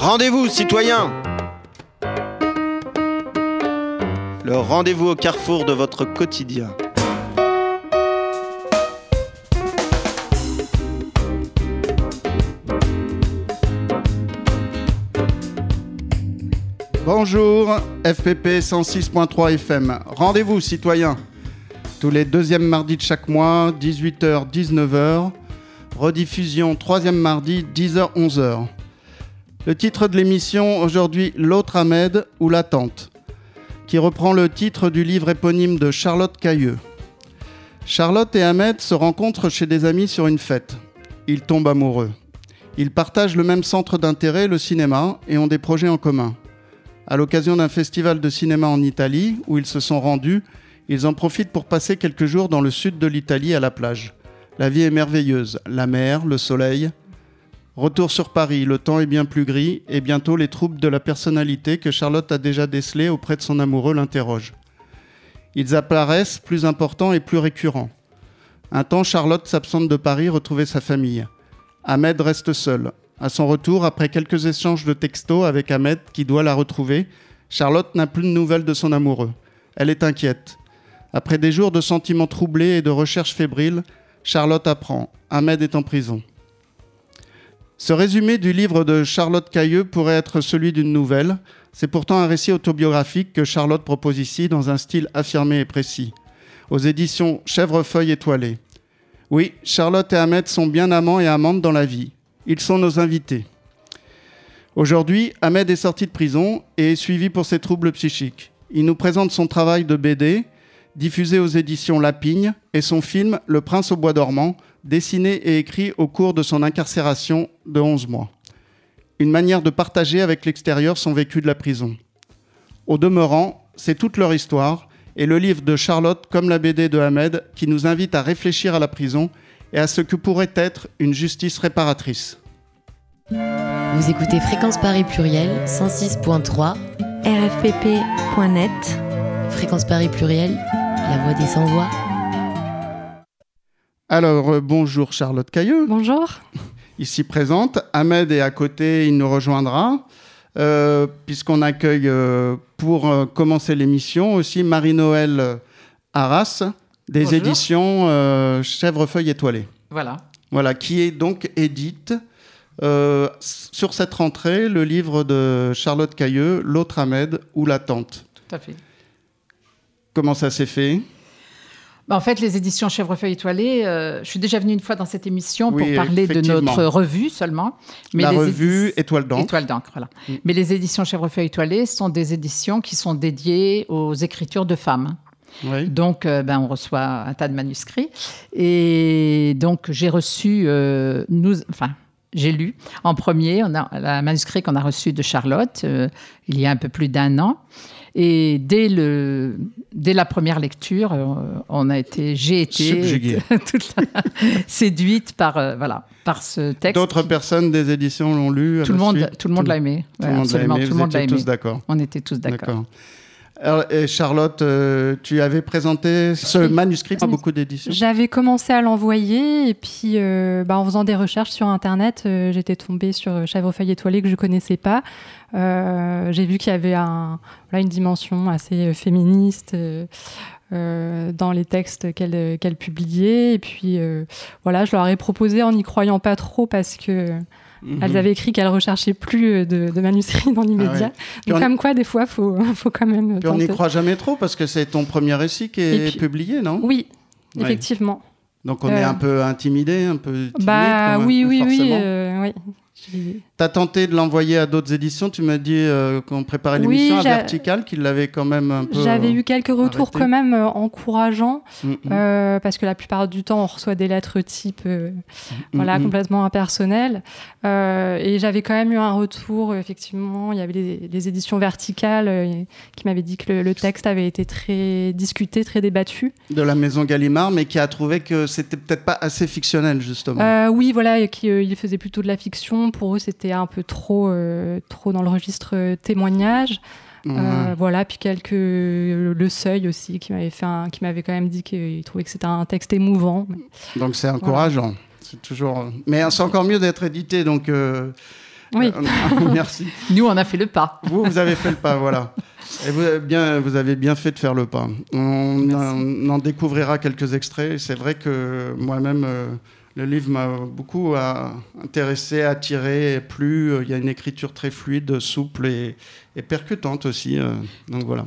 Rendez-vous, citoyens Le rendez-vous au carrefour de votre quotidien. Bonjour, FPP 106.3 FM. Rendez-vous, citoyens. Tous les deuxièmes mardis de chaque mois, 18h-19h. Rediffusion troisième mardi, 10h-11h. Le titre de l'émission aujourd'hui, L'autre Ahmed ou la tante, qui reprend le titre du livre éponyme de Charlotte Cailleux. Charlotte et Ahmed se rencontrent chez des amis sur une fête. Ils tombent amoureux. Ils partagent le même centre d'intérêt, le cinéma, et ont des projets en commun. À l'occasion d'un festival de cinéma en Italie, où ils se sont rendus, ils en profitent pour passer quelques jours dans le sud de l'Italie à la plage. La vie est merveilleuse, la mer, le soleil. Retour sur Paris, le temps est bien plus gris et bientôt les troubles de la personnalité que Charlotte a déjà décelés auprès de son amoureux l'interrogent. Ils apparaissent plus importants et plus récurrents. Un temps, Charlotte s'absente de Paris retrouver sa famille. Ahmed reste seul. À son retour, après quelques échanges de textos avec Ahmed qui doit la retrouver, Charlotte n'a plus de nouvelles de son amoureux. Elle est inquiète. Après des jours de sentiments troublés et de recherches fébriles, Charlotte apprend. Ahmed est en prison. Ce résumé du livre de Charlotte Cailleux pourrait être celui d'une nouvelle. C'est pourtant un récit autobiographique que Charlotte propose ici dans un style affirmé et précis. Aux éditions Chèvrefeuille étoilée. Oui, Charlotte et Ahmed sont bien amants et amantes dans la vie. Ils sont nos invités. Aujourd'hui, Ahmed est sorti de prison et est suivi pour ses troubles psychiques. Il nous présente son travail de BD, diffusé aux éditions Lapigne, et son film Le Prince au bois dormant, dessiné et écrit au cours de son incarcération de 11 mois. Une manière de partager avec l'extérieur son vécu de la prison. Au demeurant, c'est toute leur histoire, et le livre de Charlotte comme la BD de Ahmed qui nous invite à réfléchir à la prison et à ce que pourrait être une justice réparatrice. Vous écoutez Fréquence Paris Pluriel 106.3 rfpp.net Fréquence Paris Pluriel, la voix des sans-voix. Alors, euh, bonjour Charlotte Cailleux. Bonjour. Ici présente. Ahmed est à côté, il nous rejoindra. Euh, puisqu'on accueille euh, pour commencer l'émission aussi Marie-Noël Arras des Bonjour. éditions Chèvrefeuille étoilée. Voilà. Voilà, qui est donc édite sur cette rentrée le livre de Charlotte Cailleux, L'autre Ahmed ou la tante. Tout à fait. Comment ça s'est fait? Bah, en fait, les éditions Chèvrefeuille étoilée, euh, je suis déjà venue une fois dans cette émission pour parler de notre revue seulement. La les revue édi- Étoile d'encre. Étoile d'encre, voilà. Mm. Mais les éditions Chèvrefeuille étoilée sont des éditions qui sont dédiées aux écritures de femmes. Oui. Donc, euh, ben, on reçoit un tas de manuscrits. Et donc, j'ai reçu, euh, nous, enfin, j'ai lu en premier on a, un manuscrit qu'on a reçu de Charlotte euh, il y a un peu plus d'un an. Et dès, le, dès la première lecture, euh, on a été, j'ai été toute la- séduite par, euh, voilà, par ce texte. D'autres personnes des éditions l'ont lu tout le monde, tout le monde Tout- l'a aimé. Tout Ouais, le monde l'a absolument, aimé, tout le vous monde l'a étiez aimé. tous d'accord. On était tous d'accord. Alors, et Charlotte, euh, tu avais présenté ce manuscrit à beaucoup d'éditions. J'avais commencé à l'envoyer et puis euh, bah, en faisant des recherches sur Internet, euh, j'étais tombée sur Chèvrefeuille étoilée que je connaissais pas. J'ai vu qu'il y avait un, voilà, une dimension assez féministe euh, dans les textes qu'elle qu'elle publiait. Et puis euh, voilà, je leur ai proposé en n'y croyant pas trop parce que Mhm. elles avaient écrit qu'elles recherchaient plus euh, de, de manuscrits dans l'immédiat. Ah Donc on- comme quoi, des fois, faut faut quand même. Puis on n'y croit jamais trop parce que c'est ton premier récit qui est puis- publié, non? Oui, Ouais. effectivement. Donc on est Euh, un peu intimidé, un peu timide. Bah quand même, oui, oui, oui, euh, oui. T'as tenté de l'envoyer à d'autres éditions. Tu m'as dit euh, qu'on préparait Oui, l'émission à j'a- Vertical, qu'il l'avait quand même un peu. J'avais eu quelques retours arrêté. quand même euh, encourageants, Mhm. euh, parce que la plupart du temps, on reçoit des lettres type euh, voilà, Mhm. complètement impersonnelles. Et j'avais quand même eu un retour, effectivement, il y avait les, les éditions verticales qui m'avaient dit que le, le texte avait été très discuté, très débattu. de la maison Gallimard, mais qui a trouvé que c'était peut-être pas assez fictionnel justement. Oui, voilà, et qui ils faisaient plutôt de la fiction. Pour eux, c'était un peu trop, euh, trop dans le registre témoignage. Euh, voilà, puis quelques le, seuil aussi qui m'avait fait un- qui m'avait quand même dit qu'il trouvait que c'était un texte émouvant. Donc c'est encourageant. C'est toujours. Mais c'est encore mieux d'être édité. Donc euh, Oui. Euh, merci. Nous, on a fait le pas. Vous, vous avez fait le pas, voilà. Et vous avez bien, vous avez bien fait de faire le pas. On, on en découvrira quelques extraits. C'est vrai que moi-même, euh, le livre m'a beaucoup euh, intéressé, attiré, plu. Il y a une écriture très fluide, souple et, et percutante aussi. euh, donc voilà.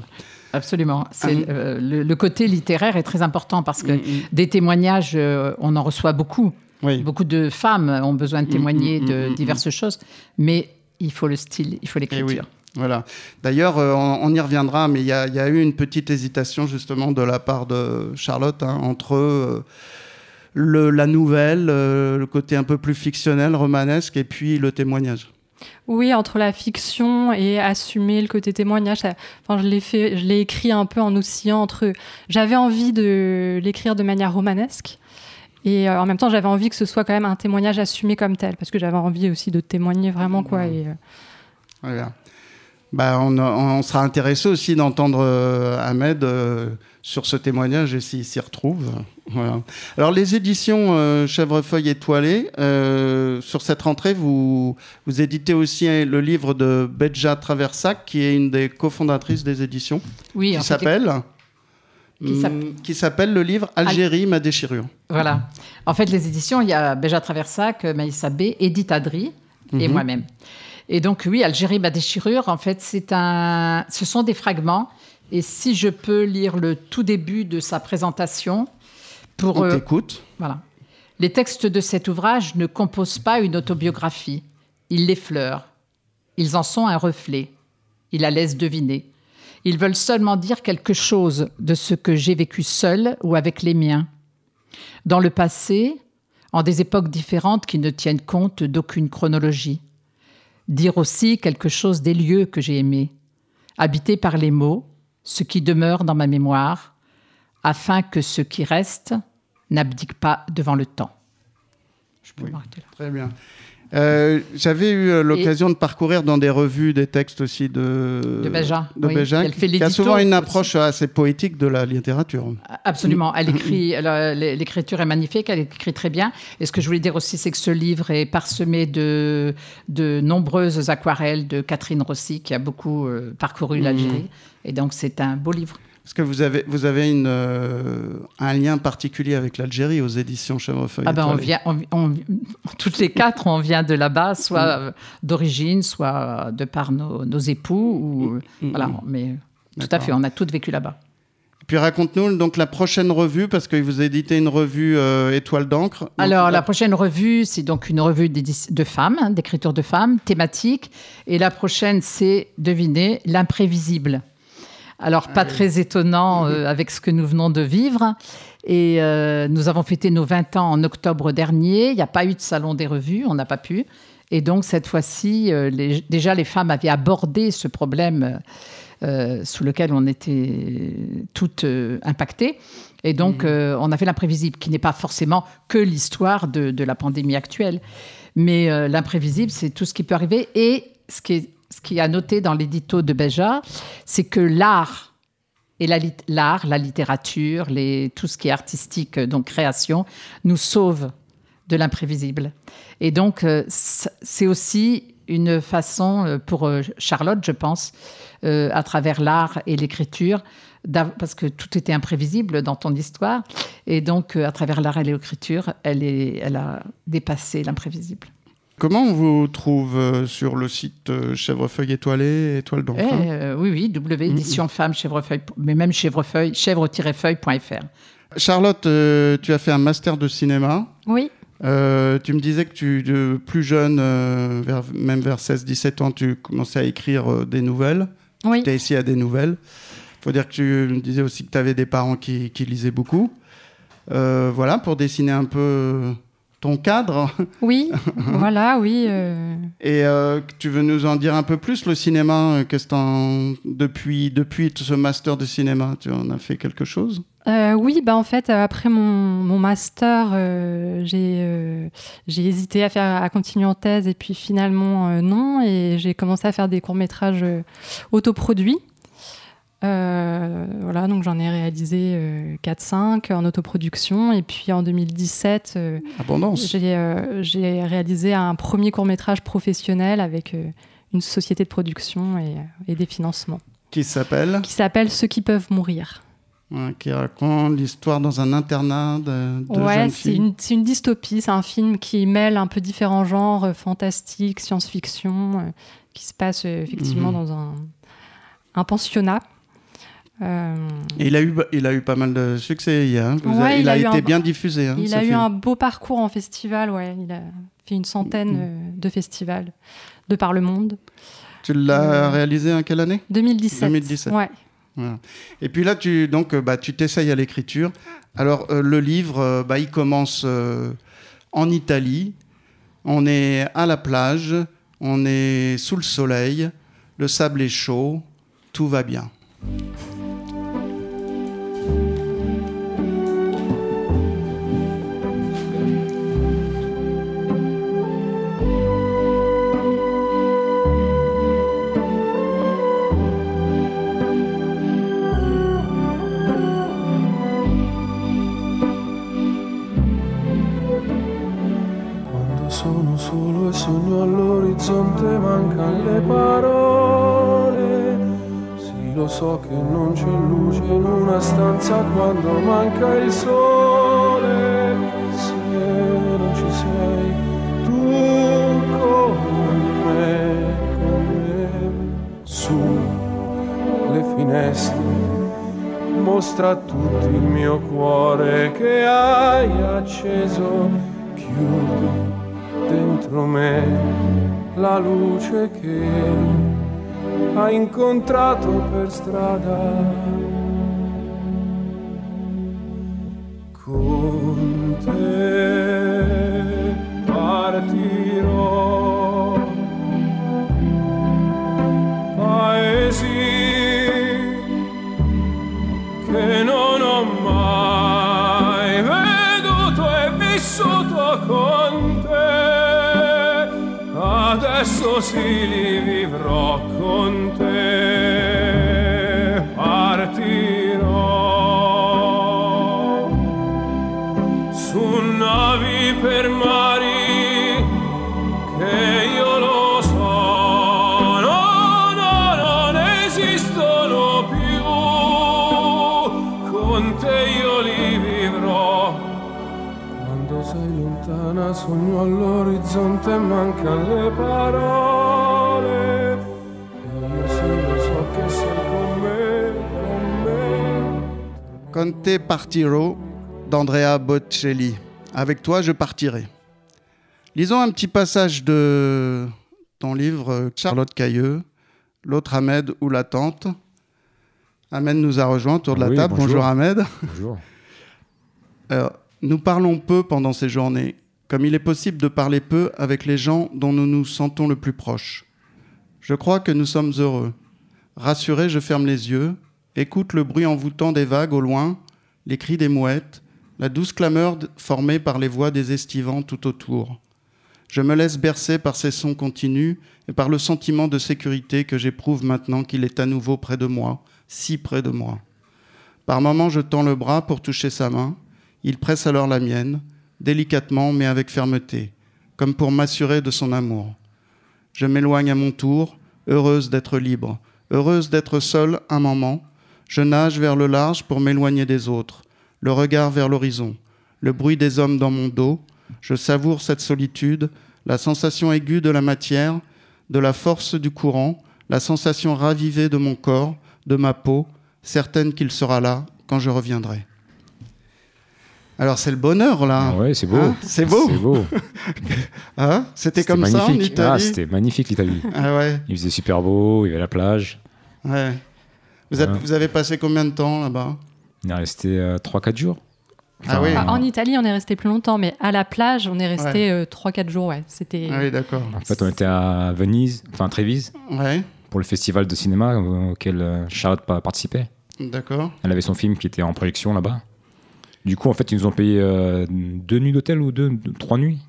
Absolument. C'est, Ah. euh, le, le côté littéraire est très important parce que Mm, mm. des témoignages, euh, on en reçoit beaucoup. Oui. Beaucoup de femmes ont besoin de témoigner de diverses choses, mais il faut le style, il faut Eh l'écriture. Voilà. D'ailleurs, euh, on, on y reviendra, mais il y, a- il y a eu une petite hésitation justement de la part de Charlotte hein, entre le, la nouvelle, euh, le côté un peu plus fictionnel, romanesque, et puis le témoignage. Oui, entre la fiction et assumer le côté témoignage. ça- Enfin, je l'ai fait, je l'ai écrit un peu en oscillant entre. J'avais envie de l'écrire de manière romanesque. Et euh, en même temps, j'avais envie que ce soit quand même un témoignage assumé comme tel, parce que j'avais envie aussi de témoigner vraiment, quoi. Et, euh, Voilà. Bah, on, on sera intéressé aussi d'entendre euh, Ahmed euh, sur ce témoignage et s'il s'y retrouve. Voilà. Alors, les éditions euh, Chèvrefeuille étoilée, sur cette rentrée, vous, vous éditez aussi le livre de Bedja Traversac, qui est une des cofondatrices des éditions, Oui, qui s'appelle Qui Hum, qui s'appelle le livre Algérie, ma déchirure. Voilà. En fait, les éditions, il y a Béja Traversac, Maïssa B, Edith Adri et Mhm. moi-même. Et donc, oui, Algérie, ma déchirure, en fait, c'est un... ce sont des fragments. Et si je peux lire le tout début de sa présentation, pour. On euh, t'écoute. voilà. Les textes de cet ouvrage ne composent pas une autobiographie. Ils l'effleurent. Ils en sont un reflet. Ils la laissent deviner. Ils veulent seulement dire quelque chose de ce que j'ai vécu seul ou avec les miens. Dans le passé, en des époques différentes qui ne tiennent compte d'aucune chronologie. Dire aussi quelque chose des lieux que j'ai aimés, habités par les mots, ce qui demeure dans ma mémoire, afin que ce qui reste n'abdique pas devant le temps. Je peux Oui. m'arrêter là. Très bien. Euh, J'avais eu euh, l'occasion de parcourir dans des revues des textes aussi de, De Béja, de oui. Elle qui, a souvent une aussi. approche assez poétique de la littérature. Absolument. Elle écrit, l'écriture est magnifique, elle écrit très bien. Et ce que je voulais dire aussi, c'est que ce livre est parsemé de, de nombreuses aquarelles de Catherine Rossi, qui a beaucoup euh, parcouru Mhm. l'Algérie. Et donc, c'est un beau livre. Parce que vous avez, vous avez une, euh, un lien particulier avec l'Algérie aux éditions Chèvrefeuille. Ah ben, on étoilée. vient, on- on- toutes les quatre, on vient de là-bas, soit Mm. euh, d'origine, soit de par nos, nos époux. Ou, Mm, voilà, mm. mais tout à fait, on a toutes vécu là-bas. Puis raconte-nous donc la prochaine revue, parce que vous éditez une revue euh, Étoile d'encre. Alors, la prochaine revue, c'est donc une revue de femmes, hein, d'écriture de femmes, thématique. Et la prochaine, c'est, devinez, l'imprévisible. Alors, pas très étonnant euh, avec ce que nous venons de vivre. Et euh, nous avons fêté nos 20 ans en octobre dernier. Il n'y a pas eu de salon des revues, on n'a pas pu. Et donc, cette fois-ci, euh, les- déjà, les femmes avaient abordé ce problème euh, sous lequel on était toutes impactées. Et donc, euh, on a fait l'imprévisible, qui n'est pas forcément que l'histoire de, de la pandémie actuelle. Mais l'imprévisible, c'est tout ce qui peut arriver. Et ce qui est, ce qui est à noter dans l'édito de Béja, c'est que l'art et l'art, la littérature, tout ce qui est artistique, euh, donc création, nous sauve de l'imprévisible. Et donc, euh, c'est aussi une façon euh, pour Charlotte, je pense, à travers l'art et l'écriture, parce que tout était imprévisible dans ton histoire, et donc à travers l'art et l'écriture, elle a dépassé l'imprévisible. Comment on vous trouve euh, sur le site euh, Chèvrefeuille étoilée, Étoile d'encre Eh, euh, oui, oui, W, édition femme, chèvrefeuille, mais même chèvrefeuille, chèvre-feuille.fr. Charlotte, euh, tu as fait un master de cinéma. Oui, Euh, tu me disais que tu, de plus jeune, euh, vers, même vers 16-17 ans, tu commençais à écrire euh, des nouvelles. oui. Tu es ici à des nouvelles. Il faut dire que tu me disais aussi que tu avais des parents qui, qui lisaient beaucoup. Euh, voilà, pour dessiner un peu ton cadre. Oui, voilà, oui. euh, Et euh, tu veux nous en dire un peu plus, le cinéma euh, Qu'est-ce que depuis, depuis ce master de cinéma, tu en as fait quelque chose? Euh, oui, bah en fait, après mon, mon master, j'ai j'ai hésité à, faire, à continuer en thèse et puis finalement non. Et j'ai commencé à faire des courts-métrages euh, autoproduits. Euh, voilà, donc j'en ai réalisé 4-5 en autoproduction. Et puis en 2017, Abondance. j'ai réalisé un premier court-métrage professionnel avec une société de production et, et des financements. Qui s'appelle Qui s'appelle Ceux qui peuvent mourir qui raconte l'histoire dans un internat de, de ouais, c'est une, une, dystopie. C'est un film qui mêle un peu différents genres, euh, fantastique, science-fiction, euh, qui se passe euh, effectivement mhm. dans un, un pensionnat. Et il a, eu, il a eu pas mal de succès. Hein. il, a, été bien diffusé. Hein, il a eu un beau parcours en festival. Ouais. Il a fait une centaine mhm. de festivals de par le monde. Tu l'as réalisé en quelle année? 2017. 2017. Ouais. Et puis là, tu donc euh, bah, tu t'essayes à l'écriture. Alors euh, le livre, euh, bah, il commence en Italie. On est à la plage, on est sous le soleil, le sable est chaud, tout va bien. Mancano le parole. Sì, lo so che non c'è luce in una stanza quando manca il sole. Se non ci sei tu con me, con me, su le finestre. Mostra a tutti il mio cuore che hai acceso, chiudi dentro me la luce che ha incontrato per strada. Adesso sì li vivrò con te. Partirò su navi per mari che io lo so. No, no, non esistono più. Con te io li vivrò. Quando sei lontana sogno all'orizzonte manca le parole Conte Partiro d'Andrea Bocelli. Avec toi, je partirai. Lisons un petit passage de ton livre Charlotte Cailleux, L'autre Ahmed ou la tante. Ahmed nous a rejoint autour de la oui, table. Bonjour, bonjour Ahmed. Bonjour. Alors, nous parlons peu pendant ces journées, comme il est possible de parler peu avec les gens dont nous nous sentons le plus proches. Je crois que nous sommes heureux. Rassuré, je ferme les yeux, écoute le bruit envoûtant des vagues au loin, les cris des mouettes, la douce clameur formée par les voix des estivants tout autour. Je me laisse bercer par ces sons continus et par le sentiment de sécurité que j'éprouve maintenant qu'il est à nouveau près de moi, si près de moi. Par moments, je tends le bras pour toucher sa main, il presse alors la mienne, délicatement mais avec fermeté, comme pour m'assurer de son amour. Je m'éloigne à mon tour, heureuse d'être libre, heureuse d'être seule un moment. Je nage vers le large pour m'éloigner des autres, le regard vers l'horizon, le bruit des hommes dans mon dos. Je savoure cette solitude, la sensation aiguë de la matière, de la force du courant, la sensation ravivée de mon corps, de ma peau, certaine qu'il sera là quand je reviendrai. Alors c'est le bonheur là. Ah ouais, c'est beau. Hein c'est beau. C'est beau. hein c'était comme ça en magnifique. Italie. Ah, c'était magnifique l'Italie. Ah ouais. Il faisait super beau, il y avait la plage. ouais. Vous, êtes- Ouais. vous avez passé combien de temps là-bas On est resté euh, 3-4 jours. Ah oui. Ah, en Italie, on est resté plus longtemps, mais à la plage, on est resté euh, 3-4 jours. Ouais. C'était. Ah oui, d'accord. En fait, on était à Venise, enfin Trévise, Ouais, pour le festival de cinéma auquel euh, Charlotte pa- participait. d'accord. Elle avait son film qui était en projection là-bas. Du coup, en fait, ils nous ont payé euh, deux nuits d'hôtel ou deux, deux- trois nuits.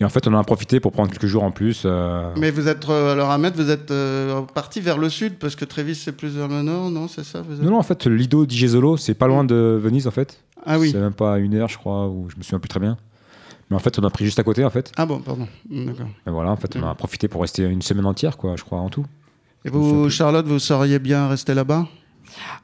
Et en fait, on en a profité pour prendre quelques jours en plus. euh, Mais vous êtes, euh, alors Ahmed, vous êtes euh, parti vers le sud parce que Trévis c'est plus vers le nord, non C'est ça vous êtes- Non, non, en fait, Lido di Jesolo, c'est pas loin de Venise, en fait. Ah oui. C'est même pas une heure, je crois, ou je me souviens plus très bien. Mais en fait, on a pris juste à côté, en fait. Ah bon, pardon. Mm, D'accord. Et voilà, en fait, on a profité pour rester une semaine entière, quoi, je crois, en tout. Et vous, Charlotte, vous seriez bien rester là-bas?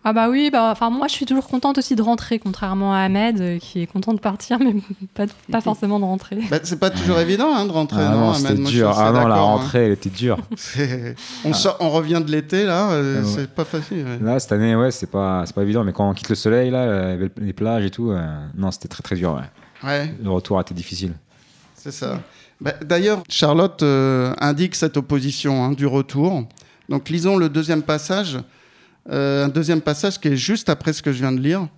Ah bah oui, bah, enfin moi je suis toujours contente aussi de rentrer, contrairement à Ahmed euh, qui est content de partir, mais pas, pas forcément de rentrer. bah, C'est pas toujours évident hein, de rentrer, ah non, non, Ahmed c'était dur. Ah non, la hein. rentrée, elle était dure. On, sort- on revient de l'été, là, euh, Ah ouais. c'est pas facile. ouais. Là, cette année, ouais, c'est pas, c'est pas évident. Mais quand on quitte le soleil, là, euh, les plages et tout, euh, non, c'était très très dur. ouais. Ouais, Le retour a été difficile. c'est ça. Bah, D'ailleurs, Charlotte euh, indique cette opposition hein, du retour. Donc, lisons le deuxième passage, euh, un deuxième passage qui est juste après ce que je viens de lire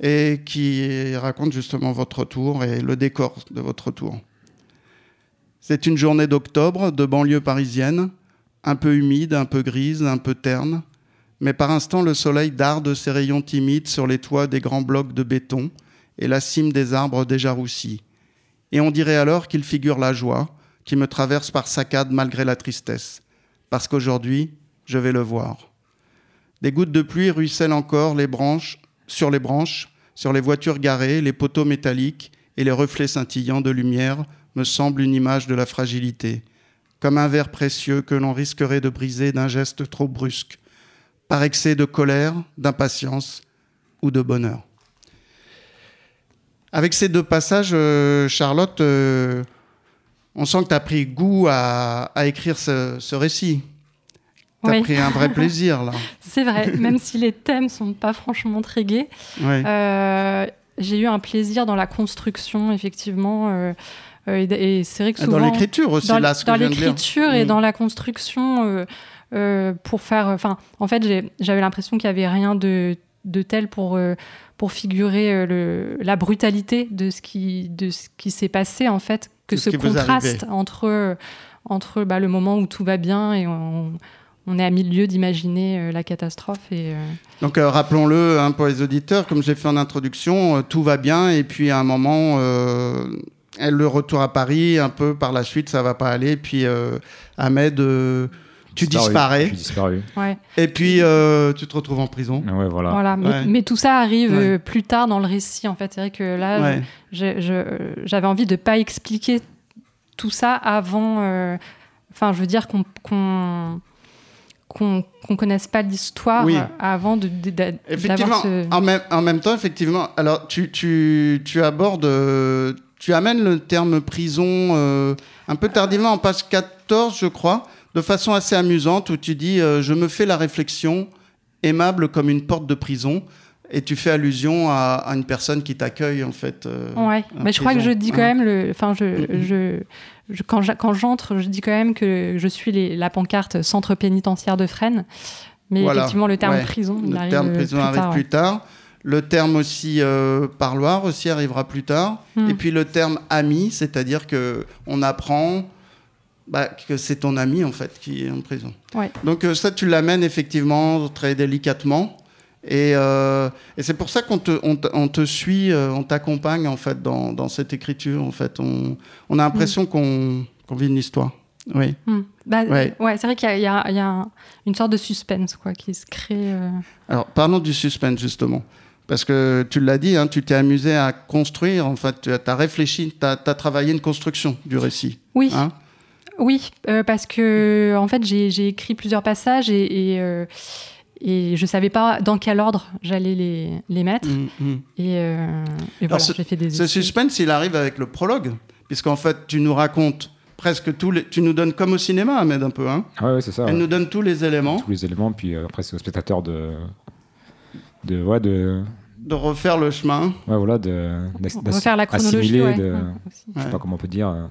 et qui raconte justement votre retour et le décor de votre retour. C'est une journée d'octobre de banlieue parisienne, un peu humide, un peu grise, un peu terne, mais par instant le soleil darde ses rayons timides sur les toits des grands blocs de béton et la cime des arbres déjà roussis. Et on dirait alors qu'il figure la joie qui me traverse par saccades malgré la tristesse, parce qu'aujourd'hui, je vais le voir. Des gouttes de pluie ruissellent encore les branches, sur les branches, sur les voitures garées, les poteaux métalliques et les reflets scintillants de lumière me semblent une image de la fragilité, comme un verre précieux que l'on risquerait de briser d'un geste trop brusque, par excès de colère, d'impatience ou de bonheur. Avec ces deux passages, euh, Charlotte, euh, on sent que tu as pris goût à, écrire ce récit. Tu as Oui. pris un vrai plaisir, là. C'est vrai, même si les thèmes sont pas franchement très gais, euh, j'ai eu un plaisir dans la construction, effectivement. euh, euh, et, et c'est vrai que souvent... Dans l'écriture aussi, dans, là, ce dans l'écriture et Mm. dans la construction euh, pour faire enfin en fait j'avais l'impression qu'il y avait rien de, de tel pour pour figurer le, la brutalité de ce qui de ce qui s'est passé en fait que ce contraste entre entre bah, le moment où tout va bien et on, on est à milieu d'imaginer euh, la catastrophe et euh, Donc euh, rappelons-le hein, pour les auditeurs, comme j'ai fait en introduction, euh, tout va bien et puis à un moment, euh, elle le retour à Paris, un peu par la suite, ça va pas aller. Puis euh, Ahmed, euh, tu disparais J'ai disparu. ouais et puis euh, tu te retrouves en prison. Ouais, voilà. voilà mais, Ouais. mais tout ça arrive Ouais. euh, plus tard dans le récit en fait c'est vrai que là j'avais envie de pas expliquer tout ça avant. euh, Enfin, je veux dire qu'on qu'on qu'on qu'on connaisse pas l'histoire Oui. avant de, de- d'a- Effectivement, d'avoir ce. en, même, en même temps, effectivement, alors tu, tu, tu abordes, euh, tu amènes le terme prison euh, un peu tardivement en page 14, je crois, de façon assez amusante, où tu dis euh, Je me fais la réflexion, aimable comme une porte de prison, et tu fais allusion à, à une personne qui t'accueille, en fait. euh, Ouais, mais je crois que je dis hein. quand même le. Enfin, je, je, je- quand j'entre, je dis quand même que je suis les- la pancarte centre pénitentiaire de Fresnes. Mais Voilà, effectivement, le terme ouais. prison, il Le arrive terme prison plus arrive tard, plus tard. Le terme aussi euh, parloir aussi arrivera plus tard. Hmm. Et puis le terme ami, c'est-à-dire que on apprend bah, que c'est ton ami en fait qui est en prison. Ouais. Donc euh, ça, tu l'amènes effectivement très délicatement. Et, euh, et c'est pour ça qu'on te, on te, on te suit, euh, on t'accompagne en fait dans, dans cette écriture. En fait, on, on a l'impression qu'on qu'on vit une histoire. Oui. Bah, Ouais. ouais, c'est vrai qu'il y a, y y une sorte de suspense quoi, qui se crée. euh. Alors, parlons du suspense, justement. Parce que tu l'as dit, hein, tu t'es amusé à construire, en fait, tu as, réfléchi, tu as, travaillé une construction du récit. Oui, hein. Oui, euh, parce que en fait j'ai j'ai écrit plusieurs passages et, et, euh, et je savais pas dans quel ordre j'allais les, les mettre. Mm, mm. Et, euh, et voilà, ce- j'ai fait des Ce essais. suspense, il arrive avec le prologue, puisqu'en fait, tu nous racontes presque tous les. Tu nous donnes comme au cinéma, Ahmed, un peu. Hein. Ouais, ouais, c'est ça. Elle ouais. nous donne tous les éléments Tous les éléments, puis euh, après, c'est au spectateur de. de ouais, de. de refaire le chemin. Ouais, voilà, de. d'ass- On va faire la chronologie. assimiler, ouais, de, ouais, je sais pas comment on peut dire, euh,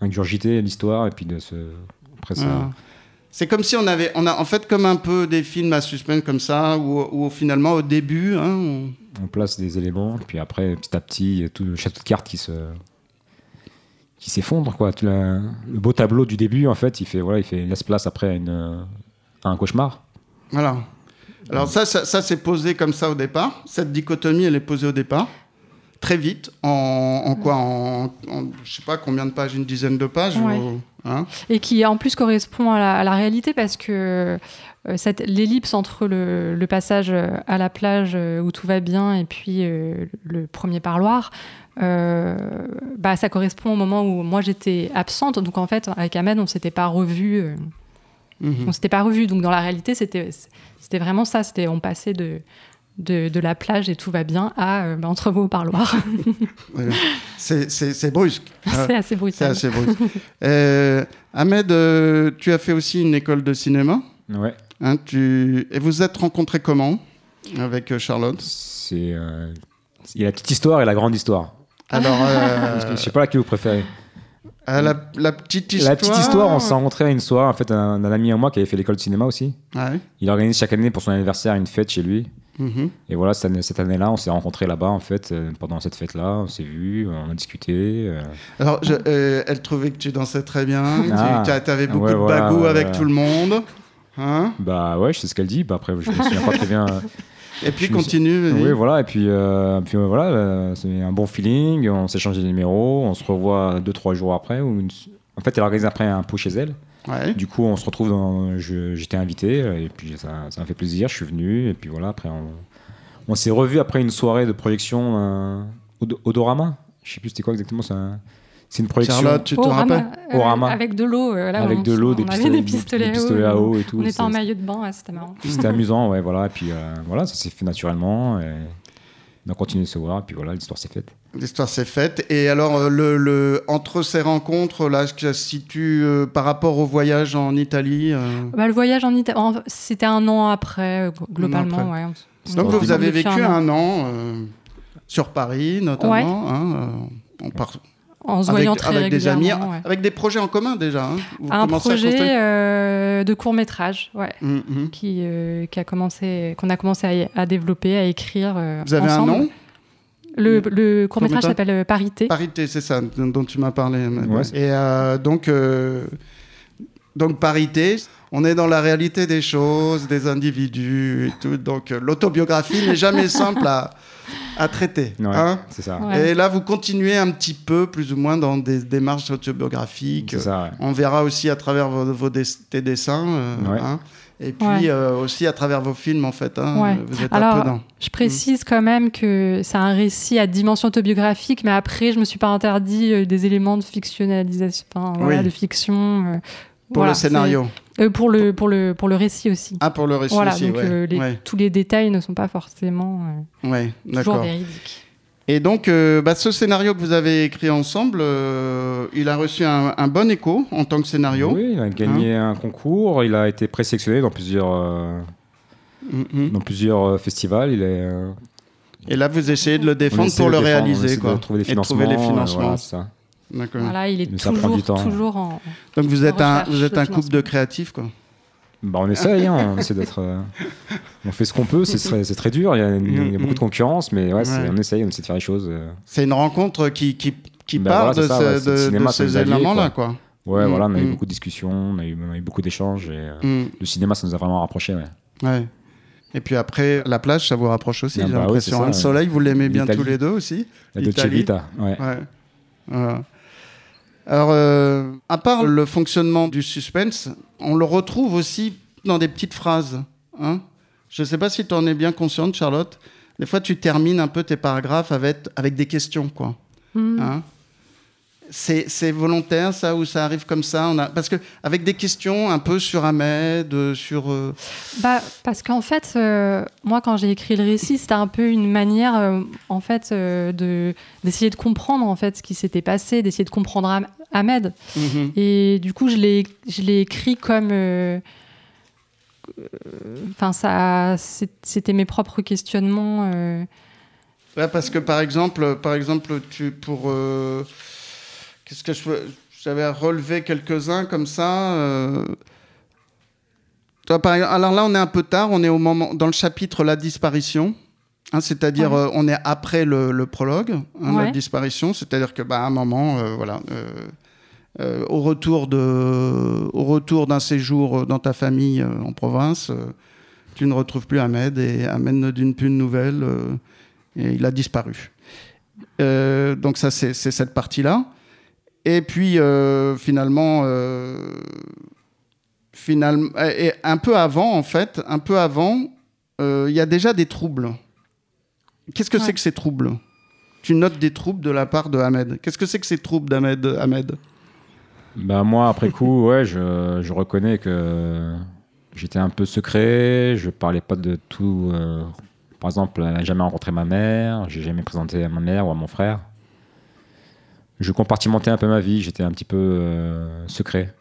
ingurgiter l'histoire, et puis de se. Après, ça. C'est comme si on avait, on a en fait comme un peu des films à suspense comme ça, où, où finalement au début, hein, on- on place des éléments, puis après, petit à petit, il y a tout le château de cartes qui se qui s'effondre quoi. Tout la- le beau tableau du début, en fait, il fait voilà, il fait laisse place après à, une, à un cauchemar. voilà. Alors ça, ça, ça, c'est posé comme ça au départ. Cette dichotomie, elle est posée au départ. Très vite, en, en quoi en, en, je sais pas combien de pages, une dizaine de pages Ouais. ou- hein Et qui en plus correspond à la, à la réalité parce que euh, l'ellipse entre le, le passage euh, à la plage euh, où tout va bien et puis euh, le premier parloir, euh, bah, ça correspond au moment où moi j'étais absente. Donc en fait, avec Ahmed, on s'était pas revu. euh, Mhm. on s'était pas revu. Donc dans la réalité, c'était c'était vraiment ça. C'était on passait de de, de la plage et tout va bien à euh, bah, entre vous au parloir. C'est- C'est c'est brusque. c'est assez C'est brutal. assez brusque. Euh, Ahmed, euh, tu as fait aussi une école de cinéma. Ouais. hein, tu... Et vous êtes rencontrés comment avec Charlotte? C'est. euh, Il y a la petite histoire et la grande histoire. Alors, euh, Je sais pas laquelle vous préférez. euh, la, la petite histoire. La petite histoire, on s'est rencontrés à une soirée, en fait, un, un ami à moi qui avait fait l'école de cinéma aussi. Ouais. Il organise chaque année pour son anniversaire une fête chez lui. Mhm. Et voilà, cette année- cette année-là, on s'est rencontrés là-bas, en fait, euh, pendant cette fête-là. On s'est vus, on a discuté. euh, Alors, je- euh, elle trouvait que tu dansais très bien. Ah. tu avais beaucoup Ouais, de voilà, bagou ouais, avec ouais. tout le monde. Hein Bah ouais, je sais ce qu'elle dit. Bah après, je me souviens pas très bien. et puis Je me suis- continue. vas-y. Oui, voilà. Et puis, euh, puis euh, voilà, euh, c'est un bon feeling. On s'est changé de numéro. On se revoit deux, trois jours après. ou une- En fait, elle organise après un pot chez elle. Ouais. Du coup, on se retrouve dans. J'étais invité. euh, Et puis, ça ça m'a fait plaisir. Je suis venu. Et puis voilà, après, on, on s'est revu après une soirée de projection euh, Od- Odorama. Je sais plus c'était quoi exactement. C'est un- c'est une projection. Charlotte, tu te rappelles euh, Au rama. Avec de l'eau. euh, là, avec on- de l'eau, des pistolets, des pistolets, des pistolets à eau et tout. On était en maillot de bain, ouais, c'était marrant. C'était amusant, ouais, voilà. Et puis euh, voilà, ça s'est fait naturellement. Et on a continué de se voir. Et puis voilà, l'histoire s'est faite. L'histoire s'est faite. Et alors, euh, le, le- entre ces rencontres, là, que ça se situe euh, par rapport au voyage en Italie. euh, Bah, le voyage en Italie, c'était un an après, globalement. après. ouais. On- Donc, on vous avez vécu an. un an euh, sur Paris, notamment. Ouais. hein, on part En se avec, voyant très avec des amis, ouais. avec des projets en commun déjà. hein. Vous Un à projet de court métrage, ouais, Mhm, mhm. qui, qui a commencé, qu'on a commencé à, à développer, à écrire. Vous avez ensemble. un nom? Le, le court métrage Court-métrage s'appelle euh, Parité. Parité, c'est ça dont tu m'as parlé. Ouais, et euh, donc, euh, donc, parité, on est dans la réalité des choses, des individus et tout. Donc, l'autobiographie n'est jamais simple à, à traiter. Ouais, hein. c'est ça. Ouais. Et là, vous continuez un petit peu, plus ou moins, dans des démarches autobiographiques. C'est ça, ouais. On verra aussi à travers vos, vos des- tes dessins. euh, Ouais. hein. Et puis Ouais. euh, aussi à travers vos films, en fait. hein. Ouais. Vous êtes un Alors, peu dans. Je précise quand même que c'est un récit à dimension autobiographique, mais après, je me suis pas interdit euh, des éléments de fictionnalisation, enfin, voilà, Oui. de fiction. Pour voilà, le scénario. euh, pour, le, pour, le, pour le récit aussi. Ah, pour le récit voilà, aussi, donc ouais. euh, les- Ouais. tous les détails ne sont pas forcément euh, Ouais, toujours d'accord. véridiques. Et donc, euh, bah, ce scénario que vous avez écrit ensemble, euh, il a reçu un, un bon écho en tant que scénario. Oui, il a gagné un concours. Il a été présélectionné dans plusieurs, euh, Mhm. dans plusieurs festivals. Il est. euh, Et là, vous essayez de le défendre pour le défendre, réaliser, de quoi. trouver des Et de trouver financements. les euh, financements. voilà, c'est ça. D'accord. Voilà, il est Mais ça prend toujours, du temps. toujours en. Donc, vous êtes un, vous êtes un couple de créatifs, quoi. Bah, on essaye, hein, on essaie d'être. euh, on fait ce qu'on peut, c'est très, c'est très dur. Il y, a, il y a Mhm. beaucoup de concurrence, mais ouais, on essaye, on essaie de faire les choses. euh. C'est une rencontre qui, qui, qui Bah part voilà, de, ça, ce- ouais, c'est de- cinéma, ces éléments-là, quoi. Ouais, voilà, on a eu mhm. beaucoup de discussions, on a eu, on a eu beaucoup d'échanges. Et, euh, Mm, Le cinéma, ça nous a vraiment rapprochés. Ouais. ouais. Et puis après, la plage, ça vous rapproche aussi, Ah j'ai bah l'impression. hein. Le soleil, vous l'aimez bien tous les deux aussi. La Dolce. Vita, ouais. Ouais. Voilà. Alors, euh, à part le fonctionnement du suspense, on le retrouve aussi dans des petites phrases. Hein Je ne sais pas si tu en es bien consciente, Charlotte. Des fois, tu termines un peu tes paragraphes avec, avec des questions, quoi. Hmm. Hein c'est volontaire, ça, ou ça arrive comme ça? On a... Parce que avec des questions un peu sur Ahmed, euh, sur... euh, Bah, parce qu'en fait, euh, moi, quand j'ai écrit le récit, c'était un peu une manière, euh, en fait, de d'essayer de comprendre en fait ce qui s'était passé, d'essayer de comprendre Am- Ahmed. mhm. Et du coup, je l'ai je l'ai écrit comme, enfin, ça, c'était mes propres questionnements. Ouais, parce que par exemple, par exemple, tu pour qu'est-ce que je peux- j'avais relevé quelques-uns comme ça. euh, alors là, on est un peu tard. On est au moment dans le chapitre la disparition. hein, c'est-à-dire, euh, on est après le, le prologue, hein, la disparition. C'est-à-dire que, bah, à un moment, euh, voilà, euh, au retour de, au retour d'un séjour dans ta famille en province, tu ne retrouves plus Ahmed et Ahmed ne donne plus de nouvelles. et il a disparu. Donc ça, c'est c'est cette partie-là. Et puis, euh, finalement, euh, finalement, et un peu avant, en fait, un peu avant, euh, il y a déjà des troubles. Qu'est-ce que Ouais. c'est que ces troubles? Tu notes des troubles de la part de Ahmed. Qu'est-ce que c'est que ces troubles d'Ahmed Ahmed? Bah moi, après coup, ouais, je, je reconnais que j'étais un peu secret, je parlais pas de tout. euh, par exemple, elle n'a jamais rencontré ma mère, j'ai jamais présenté à ma mère ou à mon frère. Je compartimentais un peu ma vie, j'étais un petit peu euh, secret.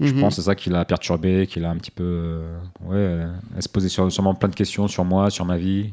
Je Mhm. pense que c'est ça qui l'a perturbé, qui l'a un petit peu. euh, ouais, elle se posait sur- sûrement plein de questions sur moi, sur ma vie,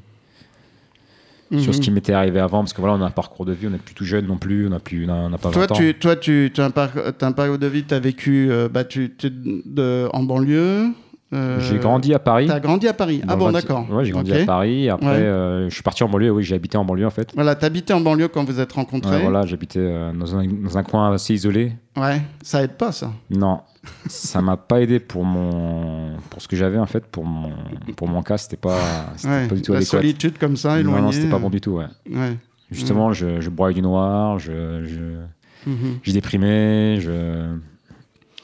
sur ce Mhm. qui m'était arrivé avant, parce que voilà, on a un parcours de vie, on n'est plus tout jeune non plus, on n'a plus, on a, on a pas 20 Toi, ans. tu, toi, tu as un, parcours de vie, tu as vécu euh, bah, tu, tu- de- en banlieue. Euh, J'ai grandi à Paris. Tu as grandi à Paris. Ah bon, d'accord. Ouais, j'ai grandi à Paris. Après, Ouais. euh, je suis parti en banlieue. Oui, j'ai habité en banlieue en fait. Voilà, t'habitais en banlieue quand vous êtes rencontrés. Ouais, voilà, j'habitais euh, dans, un, dans un coin assez isolé. Ouais, ça aide pas, ça. Non, ça m'a pas aidé pour mon pour ce que j'avais en fait. Pour mon pour mon cas, c'était pas Ouais, pas du tout la adéquat. solitude comme ça, Non, éloignée. non, c'était pas bon du tout. Ouais. Justement, je, je broyais du noir. Je, je- Mhm. j'ai déprimé. Je...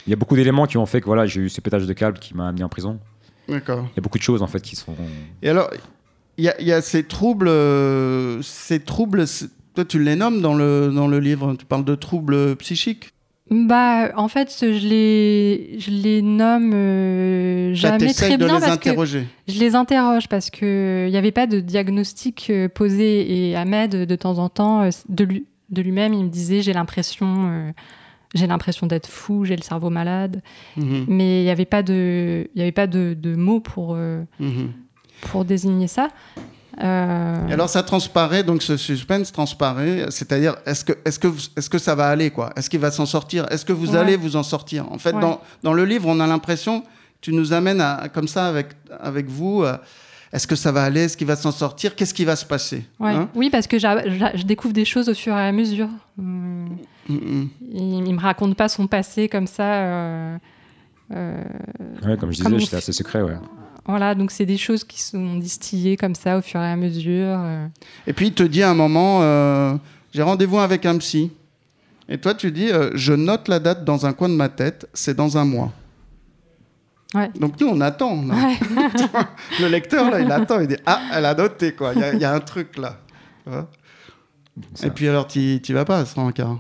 Il y a beaucoup d'éléments qui ont fait que voilà, j'ai eu ce pétage de câble qui m'a amené en prison. D'accord. Il y a beaucoup de choses en fait qui sont. Et alors, il y, a- il y a ces troubles, euh, ces troubles, toi tu les nommes dans le, dans le livre, tu parles de troubles psychiques. Bah, en fait, je les, je les nomme euh, Là, jamais très de bien les parce que interroger. je les interroge parce que il n'y avait pas de diagnostic euh, posé et Ahmed, de temps en temps, euh, de lui, de lui-même, il me disait j'ai l'impression, euh, j'ai l'impression d'être fou, j'ai le cerveau malade, Mhm, mais il n'y avait pas de, il y avait pas de, de mots pour euh, mhm. pour désigner ça. Euh, Et alors ça transparaît, donc ce suspense transparaît, c'est-à-dire est-ce que, est-ce que, vous- est-ce que ça va aller quoi? Est-ce qu'il va s'en sortir? Est-ce que vous Ouais. allez vous en sortir? En fait, Ouais. dans, dans le livre, on a l'impression que tu nous amènes à, comme ça avec, avec vous. euh, est-ce que ça va aller? Est-ce qu'il va s'en sortir? Qu'est-ce qui va se passer? Ouais. Hein? Oui, parce que je découvre des choses au fur et à mesure. Hum, Il, il me raconte pas son passé comme ça. euh, euh, Ouais, comme je Comme disais, on j'étais assez secret. Ouais. voilà, donc c'est des choses qui sont distillées comme ça au fur et à mesure. euh. Et puis il te dit à un moment, euh, j'ai rendez-vous avec un psy. Et toi, tu dis, euh, je note la date dans un coin de ma tête, c'est dans un mois. Ouais. Donc nous, on attend. là. Ouais. Le lecteur, là, il attend. Il dit, ah, elle a noté, quoi. Il y a- il y, a un truc, là. Et puis alors, tu n'y vas pas à ce rencard.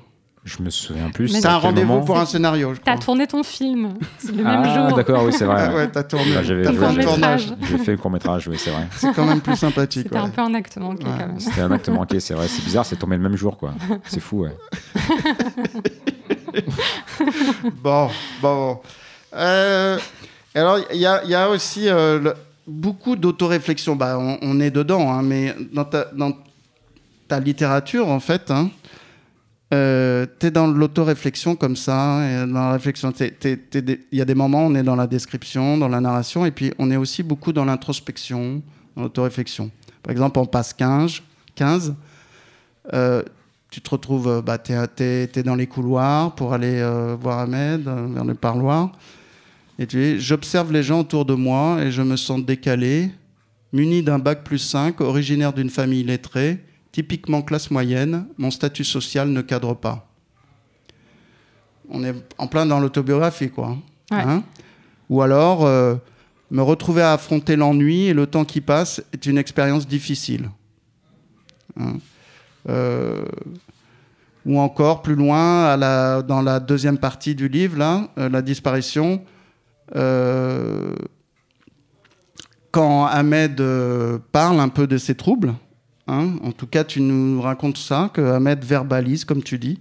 Je me souviens plus. Mais C'est à un rendez-vous moment. pour un scénario, je crois. T'as tourné ton film, c'est le ah, même jour. d'accord, oui, c'est vrai. Ah ouais. ouais, t'as tourné. Bah, j'avais T'as fait le court métrage, oui, c'est vrai. C'est quand même plus sympathique. C'était un peu un acte manqué Ouais. quand même. C'était un acte manqué, c'est vrai. C'est bizarre, c'est tombé le même jour, quoi. C'est fou, ouais. Bon, bon. Euh, alors, il y a, il y a aussi euh, le- beaucoup d'autoréflexion. Bah, on, on est dedans, hein, mais dans ta, dans ta littérature, en fait, hein, euh, tu es dans l'autoréflexion comme ça, et dans la réflexion. t'es- t'es- t'es Il y a des moments, on est dans la description, dans la narration, et puis on est aussi beaucoup dans l'introspection, dans l'autoréflexion. Par exemple, on passe 15, 15 euh, tu te retrouves, euh, bah, tu es, dans les couloirs pour aller euh, voir Ahmed, vers le parloir. Et tu dis, j'observe les gens autour de moi et je me sens décalé, muni d'un bac plus 5, originaire d'une famille lettrée, typiquement classe moyenne, mon statut social ne cadre pas. On est en plein dans l'autobiographie, quoi. Ouais. Hein Ou alors, euh, me retrouver à affronter l'ennui et le temps qui passe est une expérience difficile. Hein euh, ou encore plus loin, à la, dans la deuxième partie du livre, là, euh, la disparition, quand Ahmed parle un peu de ses troubles, hein, en tout cas tu nous racontes ça, que Ahmed verbalise, comme tu dis,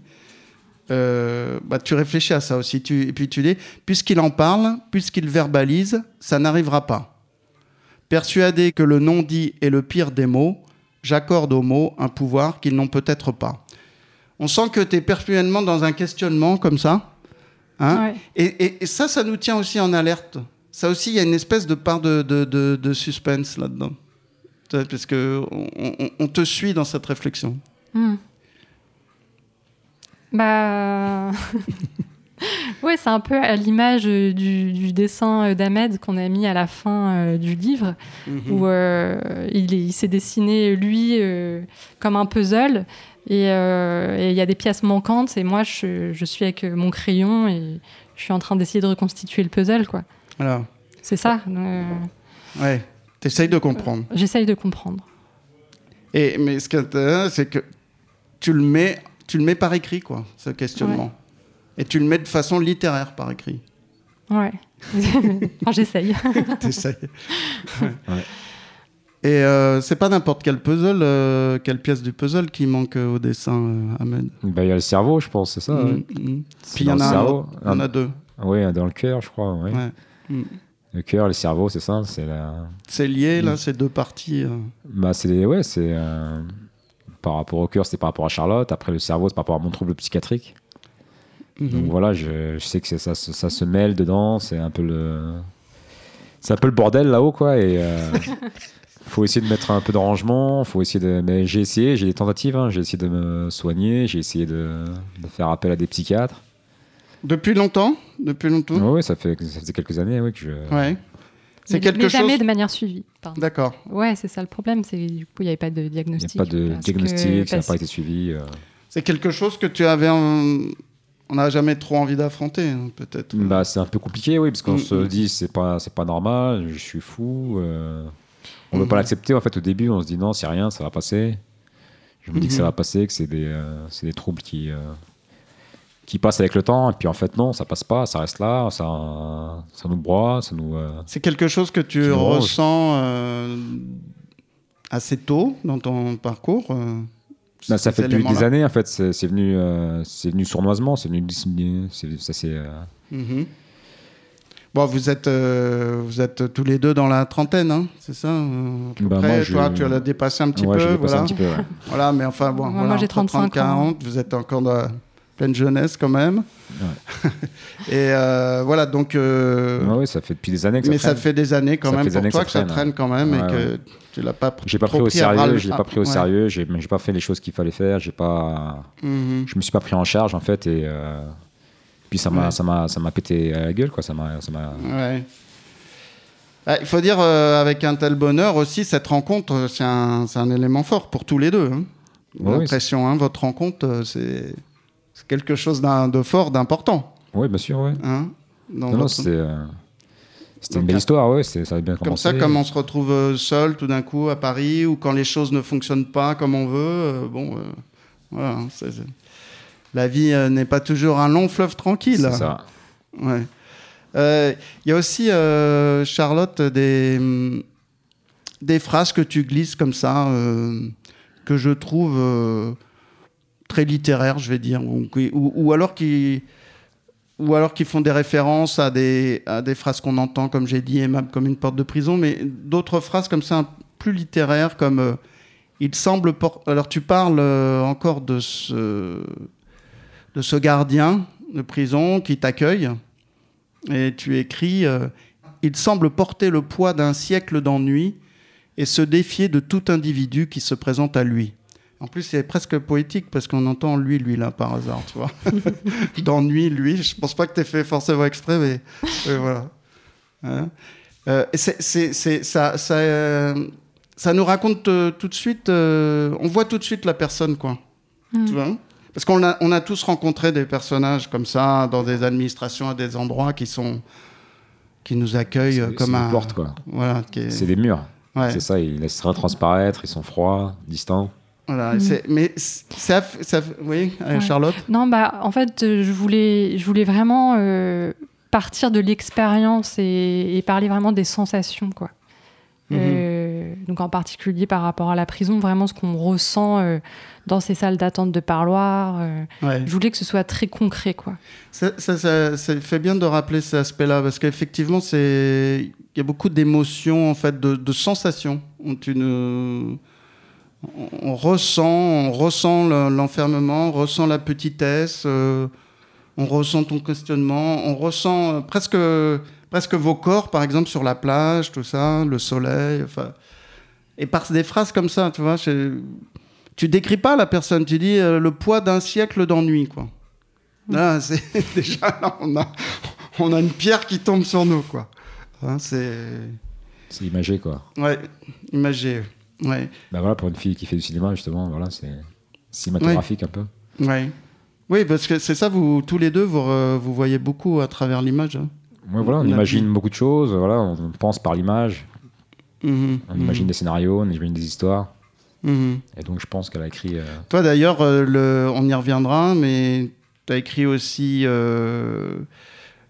euh, bah, tu réfléchis à ça aussi, tu, et puis tu dis, puisqu'il en parle, puisqu'il verbalise, ça n'arrivera pas. Persuadé que le non-dit est le pire des mots, j'accorde aux mots un pouvoir qu'ils n'ont peut-être pas. On sent que tu es perpétuellement dans un questionnement comme ça. Hein Ouais. et, et- et ça, ça nous tient aussi en alerte. Ça aussi, il y a une espèce de part de, de- de- de suspense là-dedans. Parce que on, on- on te suit dans cette réflexion. Hmm. Bah. ouais, c'est un peu à l'image euh, du, du dessin euh, d'Ahmed qu'on a mis à la fin euh, du livre, où euh, il est- il s'est dessiné, lui, euh, comme un puzzle. Et il y a des pièces manquantes, et moi, je, je suis avec mon crayon et je suis en train d'essayer de reconstituer le puzzle, quoi. Alors, C'est ça. ouais, t'essayes de comprendre. J'essaye de comprendre. Et, mais ce qui est intéressant, c'est que tu le, mets, tu le mets par écrit, quoi, ce questionnement. Et tu le mets de façon littéraire par écrit. Ouais. enfin, j'essaye. T'essayes. Ouais. Ouais. Et euh, c'est pas n'importe quel puzzle, euh, quelle pièce du puzzle qui manque euh, au dessin, euh, Ahmed. Bah, il y a le cerveau, je pense, c'est ça. Mm, mm. Puis il y en a un y en a deux. Oui, dans le cœur, je crois. ouais. Ouais. Le cœur, le cerveau, c'est ça. C'est la. C'est lié, là, Mm. ces deux parties. euh. Bah, c'est ouais, c'est euh, par rapport au cœur, c'était par rapport à Charlotte. Après, le cerveau, c'est par rapport à mon trouble psychiatrique. Mhm. Donc voilà, je, je sais que c'est ça, se- ça se mêle dedans. C'est un peu le, c'est un peu le bordel là-haut, quoi. Et euh, faut essayer de mettre un peu de rangement. Faut essayer de. Mais j'ai essayé, j'ai des tentatives. hein. J'ai essayé de me soigner. J'ai essayé de, de faire appel à des psychiatres. Depuis longtemps? Depuis longtemps? Oui, ça fait ça faisait quelques années, oui, que je. Ouais. C'est mais, quelque mais jamais chose. de manière suivie. pardon. D'accord. Ouais, c'est ça le problème. C'est du coup, il n'y avait pas de Il n'y diagnostic. a pas de que- diagnostic, ça n'a pas été suivi. euh. C'est quelque chose que tu avais. en- On n'a jamais trop envie d'affronter, hein, peut-être. Bah, c'est un peu compliqué, oui, parce qu'on Mm, se mm. dit c'est pas c'est pas normal, je suis fou. euh, on veut Mhm. pas l'accepter en fait au début, on se dit non c'est rien, ça va passer. Je me dis que ça Mhm. va passer, que c'est des euh, c'est des troubles qui euh, qui passent avec le temps, et puis en fait non, ça passe pas, ça reste là, ça ça nous broie, ça nous. euh, C'est quelque chose que tu ressens euh, assez tôt dans ton parcours euh, bah, ça fait depuis des années en fait, c'est c'est venu euh, c'est venu sournoisement, c'est venu c'est- ça c'est euh, Mhm. Bon, vous êtes, euh, vous êtes tous les deux dans la trentaine, hein, c'est ça euh, à peu Bah, près moi, je- Toi, tu l'as dépassé un petit ouais, peu, voilà. un petit peu. ouais. Voilà, mais enfin, bon, Moi, voilà, moi, j'ai entre 35 ans. 40, vous êtes encore dans pleine jeunesse quand même. Et euh, voilà, donc. euh, Ouais, ouais, ça fait depuis des années que ça mais ça traîne. fait des années quand Ça même pour que toi ça que ça traîne, quand même et que tu l'as pas J'ai pas trop pris au sérieux, je l'ai ah, pas pris au sérieux, j'ai pas fait les choses qu'il fallait faire, j'ai pas Mhm. je me suis pas pris en charge en fait et euh, puis ça m'a ça m'a ça m'a pété à la gueule quoi, ça m'a ça. Ah, Il faut dire, euh, avec un tel bonheur aussi, cette rencontre, c'est un, un élément fort pour tous les deux. hein. L'impression, hein, votre rencontre, c'est quelque chose de fort, d'important. Oui, bien sûr, ouais. hein, Non, c'était euh, une belle à- histoire, ouais, c'est- ça a bien Comme commencé. ça, comme on se retrouve euh, seul tout d'un coup à Paris, ou quand les choses ne fonctionnent pas comme on veut, euh, bon, euh, voilà. hein, La vie euh, n'est pas toujours un long fleuve tranquille. C'est ça. Ouais. Euh, Il y a aussi, euh, Charlotte, des, des phrases que tu glisses comme ça, euh, que je trouve euh, très littéraires, je vais dire, ou, alors qui ou alors qui font des références à des, phrases qu'on entend, comme j'ai dit, comme une porte de prison, mais d'autres phrases comme ça, plus littéraires, comme euh, il semble... Alors tu parles euh, encore de ce, de ce gardien de prison qui t'accueille, et tu écris euh, Il semble porter le poids d'un siècle d'ennui et se défier de tout individu qui se présente à lui. En plus, c'est presque poétique parce qu'on entend lui, lui là par hasard, tu vois. D'ennui, lui. Je pense pas que tu aies fait forcément exprès, mais mais voilà. Hein Euh, c'est- ça, ça, euh, ça nous raconte euh, tout de suite, euh, on voit tout de suite la personne, quoi. Mm. Tu vois? Parce qu'on a, on a tous rencontré des personnages comme ça dans des administrations, à des endroits qui sont qui nous accueillent euh, comme un portes, quoi. Voilà, qui est- C'est des murs. ouais. C'est ça, ils laissent rien transparaître, ils sont froids, distants. Voilà, Mm. mais ça, ça, oui, euh, Ouais. Charlotte? Non, bah, en fait, euh, je voulais, je voulais vraiment euh, partir de l'expérience et, et parler vraiment des sensations, quoi. Mhm. Euh, donc en particulier par rapport à la prison, vraiment ce qu'on ressent euh, dans ces salles d'attente de parloir. Ouais. je voulais que ce soit très concret, quoi. Ça, ça, ça- ça fait bien de rappeler cet aspect-là parce qu'effectivement, c'est il y a beaucoup d'émotions en fait, de, de sensations. On, tu ne- on- ressent, on ressent le- l'enfermement, on ressent la petitesse, euh, on ressent ton questionnement, on ressent euh, presque presque vos corps, par exemple sur la plage, tout ça, le soleil, enfin. Et par des phrases comme ça, tu vois, tu décris pas la personne, tu dis euh, le poids d'un siècle d'ennui, quoi. Là, c'est déjà là, on a, on a une pierre qui tombe sur nous, quoi. Hein, c'est C'est imagé, quoi. ouais, imagé. Ouais. Bah voilà, pour une fille qui fait du cinéma, justement, voilà, c'est cinématographique un peu. Ouais. Oui, parce que c'est ça, vous tous les deux, vous, re- vous voyez beaucoup à travers l'image. hein. Ouais, voilà, on imagine beaucoup de choses, voilà, on pense par l'image, Mhm, on imagine des scénarios, on imagine des histoires. mhm. Et donc je pense qu'elle a écrit. euh, Toi d'ailleurs, euh, on y reviendra, mais tu as écrit aussi euh,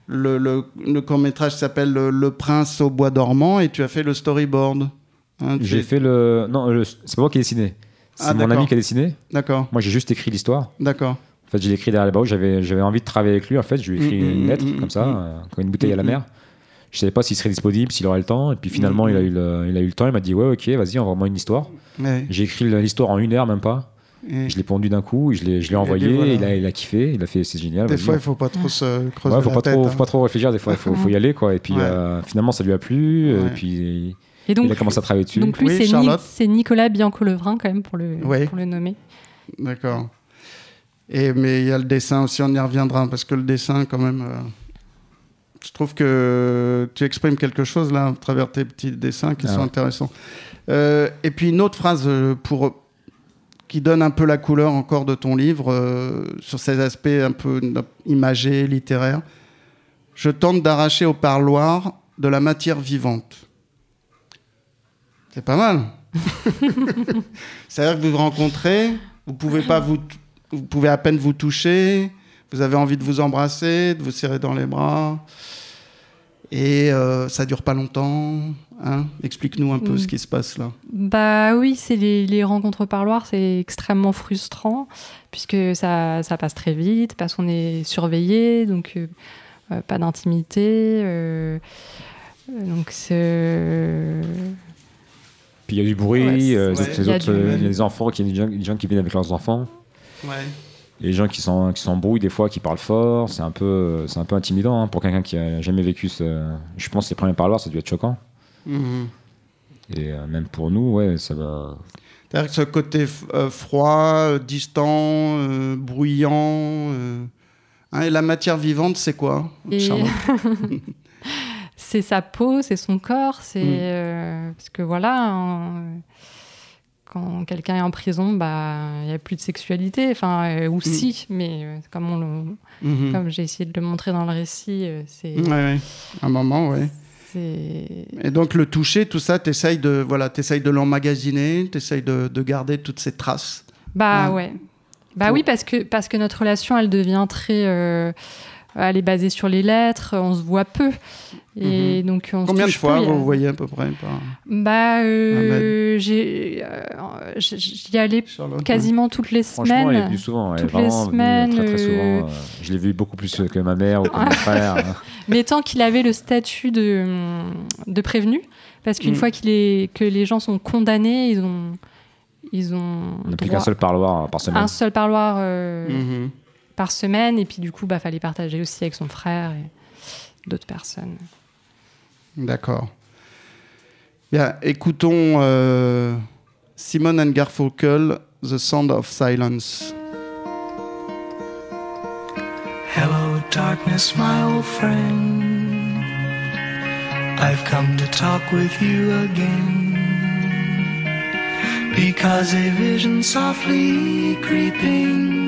le, le- court métrage qui s'appelle le, Le Prince au bois dormant et tu as fait le storyboard. Hein, J'ai fait le. Non, le- c'est pas moi qui ai dessiné. C'est Ah, mon d'accord. ami qui a dessiné. D'accord, Moi, j'ai juste écrit l'histoire. d'accord. En fait, j'ai écrit derrière les barreaux. J'avais, j'avais envie de travailler avec lui. En fait, je lui ai écrit Mm, mm, une lettre, mm, comme ça, euh, comme une bouteille à la mer. Je savais pas s'il serait disponible, s'il aurait le temps. Et puis finalement, il, a eu le, il a eu le temps. Il m'a dit Ouais, ok, vas-y, envoie-moi une histoire. Ouais. J'ai écrit l'histoire en une heure, même pas. Et Je l'ai pondu d'un coup. Je l'ai, je l'ai envoyé. voilà. il, a, il a kiffé. Il a fait C'est génial. des fois, il faut pas trop se creuser Ouais, faut la pas, tête. trop, hein. faut pas trop réfléchir des fois, il faut, faut y aller quoi. Et puis Ouais. euh, finalement ça lui a plu, Ouais. et puis Et donc, il a commencé à travailler dessus. donc lui, Oui, c'est Ni- Nicolas Biancolevrin, quand même, pour le, Oui. pour le nommer. D'accord. Et mais il y a le dessin aussi, on y reviendra parce que le dessin, quand même, euh, je trouve que tu exprimes quelque chose là à travers tes petits dessins qui Ah sont ouais. intéressants. Euh, et puis une autre phrase euh, pour qui donne un peu la couleur encore de ton livre euh, sur ces aspects un peu imagés, littéraires. Je tente d'arracher au parloir de la matière vivante. C'est pas mal. C'est-à-dire que vous vous rencontrez, vous pouvez pas vous, vous pouvez à peine vous toucher, vous avez envie de vous embrasser, de vous serrer dans les bras, et euh, ça dure pas longtemps. Hein Explique-nous un peu Mm. ce qui se passe là. Bah oui, c'est les, les rencontres parloirs, c'est extrêmement frustrant puisque ça, ça passe très vite, parce qu'on est surveillé, donc euh, euh, pas d'intimité. euh, euh, donc c'est. Puis il y a du bruit, Ouais, c'est- euh, autres, euh, il y a des enfants, qui, il y a des gens, des gens qui viennent avec leurs enfants, Ouais. les gens qui qui s'embrouillent des fois, qui parlent fort, c'est un peu c'est un peu intimidant hein, pour quelqu'un qui a jamais vécu ce. Je pense que les premiers parloirs ça a dû être choquant. Mhm. Et euh, même pour nous, ouais, ça va. C'est-à-dire que ce côté f- euh, froid, euh, distant, euh, bruyant. euh, hein, et la matière vivante, c'est quoi Et- Charlotte? c'est sa peau, c'est son corps, c'est Mm. euh, parce que voilà, quand quelqu'un est en prison, bah il n'y a plus de sexualité, enfin euh, ou si, mais euh, comme on le- Mhm. comme j'ai essayé de le montrer dans le récit, euh, c'est Ouais, ouais. Un moment, ouais. Et donc le toucher, tout ça, t'essayes de, voilà, t'essayes de l'emmagasiner, t'essayes de, de garder toutes ces traces. Bah Ouais. ouais. Bah Pour- oui, parce que, parce que notre relation, elle devient très. Elle est basée sur les lettres, on se voit peu. Et donc, on se Mhm. Combien de fois peu, y a- vous voyez à peu près par Bah, euh, euh, j'y allais Charlotte quasiment toutes les Franchement, il est semaines. venu souvent, ouais, toutes les semaines, très très souvent. euh, Je l'ai vu beaucoup plus que ma mère ou que mon frère. hein. Mais tant qu'il avait le statut de, de prévenu, parce qu'une Mm. fois qu'il est, que les gens sont condamnés, ils ont, ils ont On n'a plus droit qu'un seul parloir par semaine. un seul parloir euh, Mhm. Par semaine. Et puis du coup, bah, fallait partager aussi avec son frère et d'autres personnes. D'accord. Bien, écoutons euh, Simon and Garfunkel, The Sound of Silence. Hello, darkness, my old friend. I've come to talk with you again. Because a vision softly creeping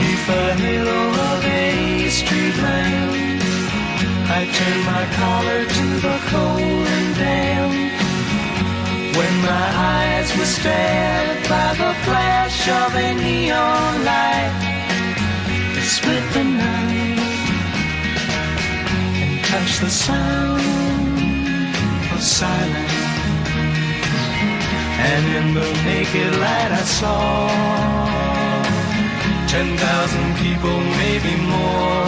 Neath the halo of a street lamp, I turn my collar to the cold and damp. When my eyes were stabbed by the flash of a neon light that split the night and touched the sound of silence. And in the naked light I saw ten thousand people, maybe more.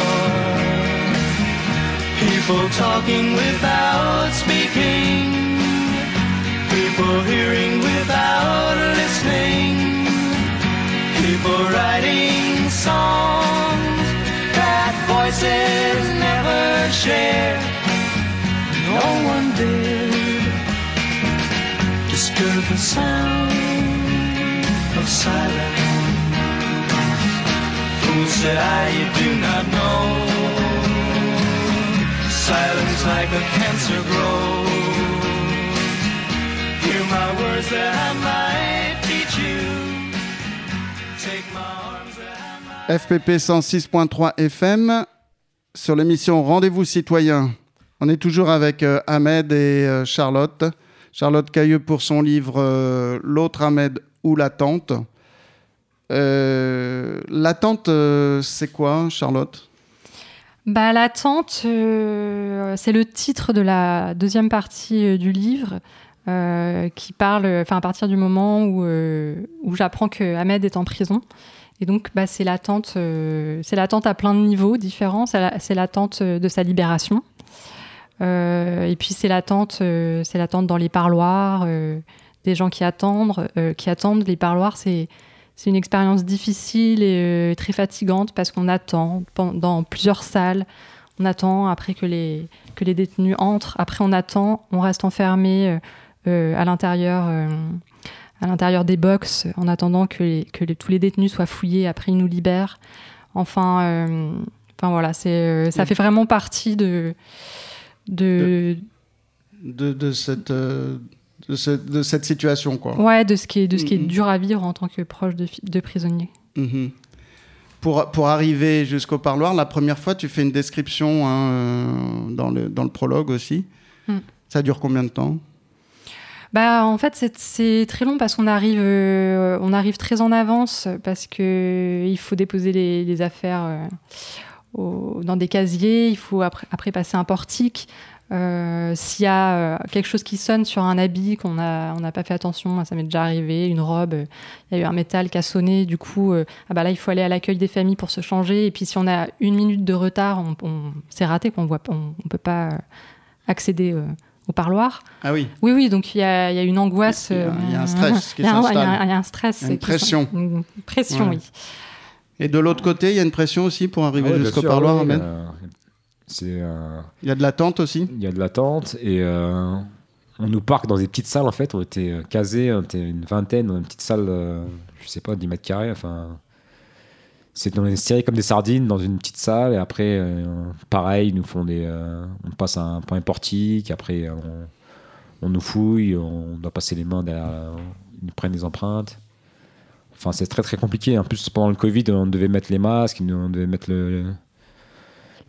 People talking without speaking. People hearing without listening. People writing songs that voices never share. No one did disturb the sound of silence. FPP 106.3 FM sur l'émission Rendez-vous citoyen. On est toujours avec euh, Ahmed et euh, Charlotte. Charlotte Cailleux pour son livre euh, L'autre Ahmed ou l'attente. Euh, l'attente, euh, c'est quoi, Charlotte? Bah, L'attente, euh, c'est le titre de la deuxième partie du livre qui parle, à partir du moment où, où j'apprends que Ahmed est en prison. Et donc, bah, c'est l'attente, à plein de niveaux différents. C'est la- c'est l'attente de sa libération. Et puis c'est l'attente, dans les parloirs, des gens qui attendent, qui attendent. Les parloirs, c'est c'est une expérience difficile et euh, très fatigante parce qu'on attend dans plusieurs salles. On attend après que les, que les détenus entrent. Après, on attend, on reste enfermé euh, euh, à l'intérieur euh, à l'intérieur des box en attendant que, les- que les- tous les détenus soient fouillés. Après, ils nous libèrent. Enfin, euh, enfin voilà, c'est, ça fait vraiment partie de, de, de, de cette, de, ce- de cette situation, quoi. ouais, de ce qui est, de ce qui est Mhm. dur à vivre en tant que proche de, de prisonnier. Mhm. Pour, pour arriver jusqu'au parloir, la première fois, tu fais une description hein, euh, dans, le, dans le prologue aussi. Mm. Ça dure combien de temps? Bah, en fait, c'est- c'est très long parce qu'on arrive, euh, on arrive très en avance parce que il faut déposer les, les affaires euh, au- dans des casiers. Il faut après, après passer un portique. Euh, S'il y a euh, quelque chose qui sonne sur un habit qu'on a, on n'a pas fait attention, ça m'est déjà arrivé, une robe, euh, il y a eu un métal qui a sonné, du coup, euh, ah bah là, il faut aller à l'accueil des familles pour se changer. Et puis, si on a une minute de retard, on, on- c'est raté, qu'on voit, on, on peut pas euh, accéder euh, au parloir. Ah oui, Oui, oui, donc il y a, il y a une angoisse. Il y a- il y a un stress qui il y a un- s'installe. Il y, a un- il y a un stress. Une pression. Une pression, Ouais. oui. Et de l'autre côté, il y a une pression aussi pour arriver Ah ouais, jusqu'au parloir, c'est, euh, Il y a de l'attente aussi il y a de l'attente et euh, on nous parque dans des petites salles en fait. On était euh, casés, on était une vingtaine dans une petite salle, je sais pas, 10 mètres carrés. Enfin, c'est on est serré comme des sardines dans une petite salle et après, euh, pareil, ils nous font des, euh, on passe à un point portique. Après, on, on nous fouille, on doit passer les mains derrière, ils nous prennent des empreintes. Enfin, c'est très très compliqué. En plus, pendant le Covid, on devait mettre les masques, on devait mettre le,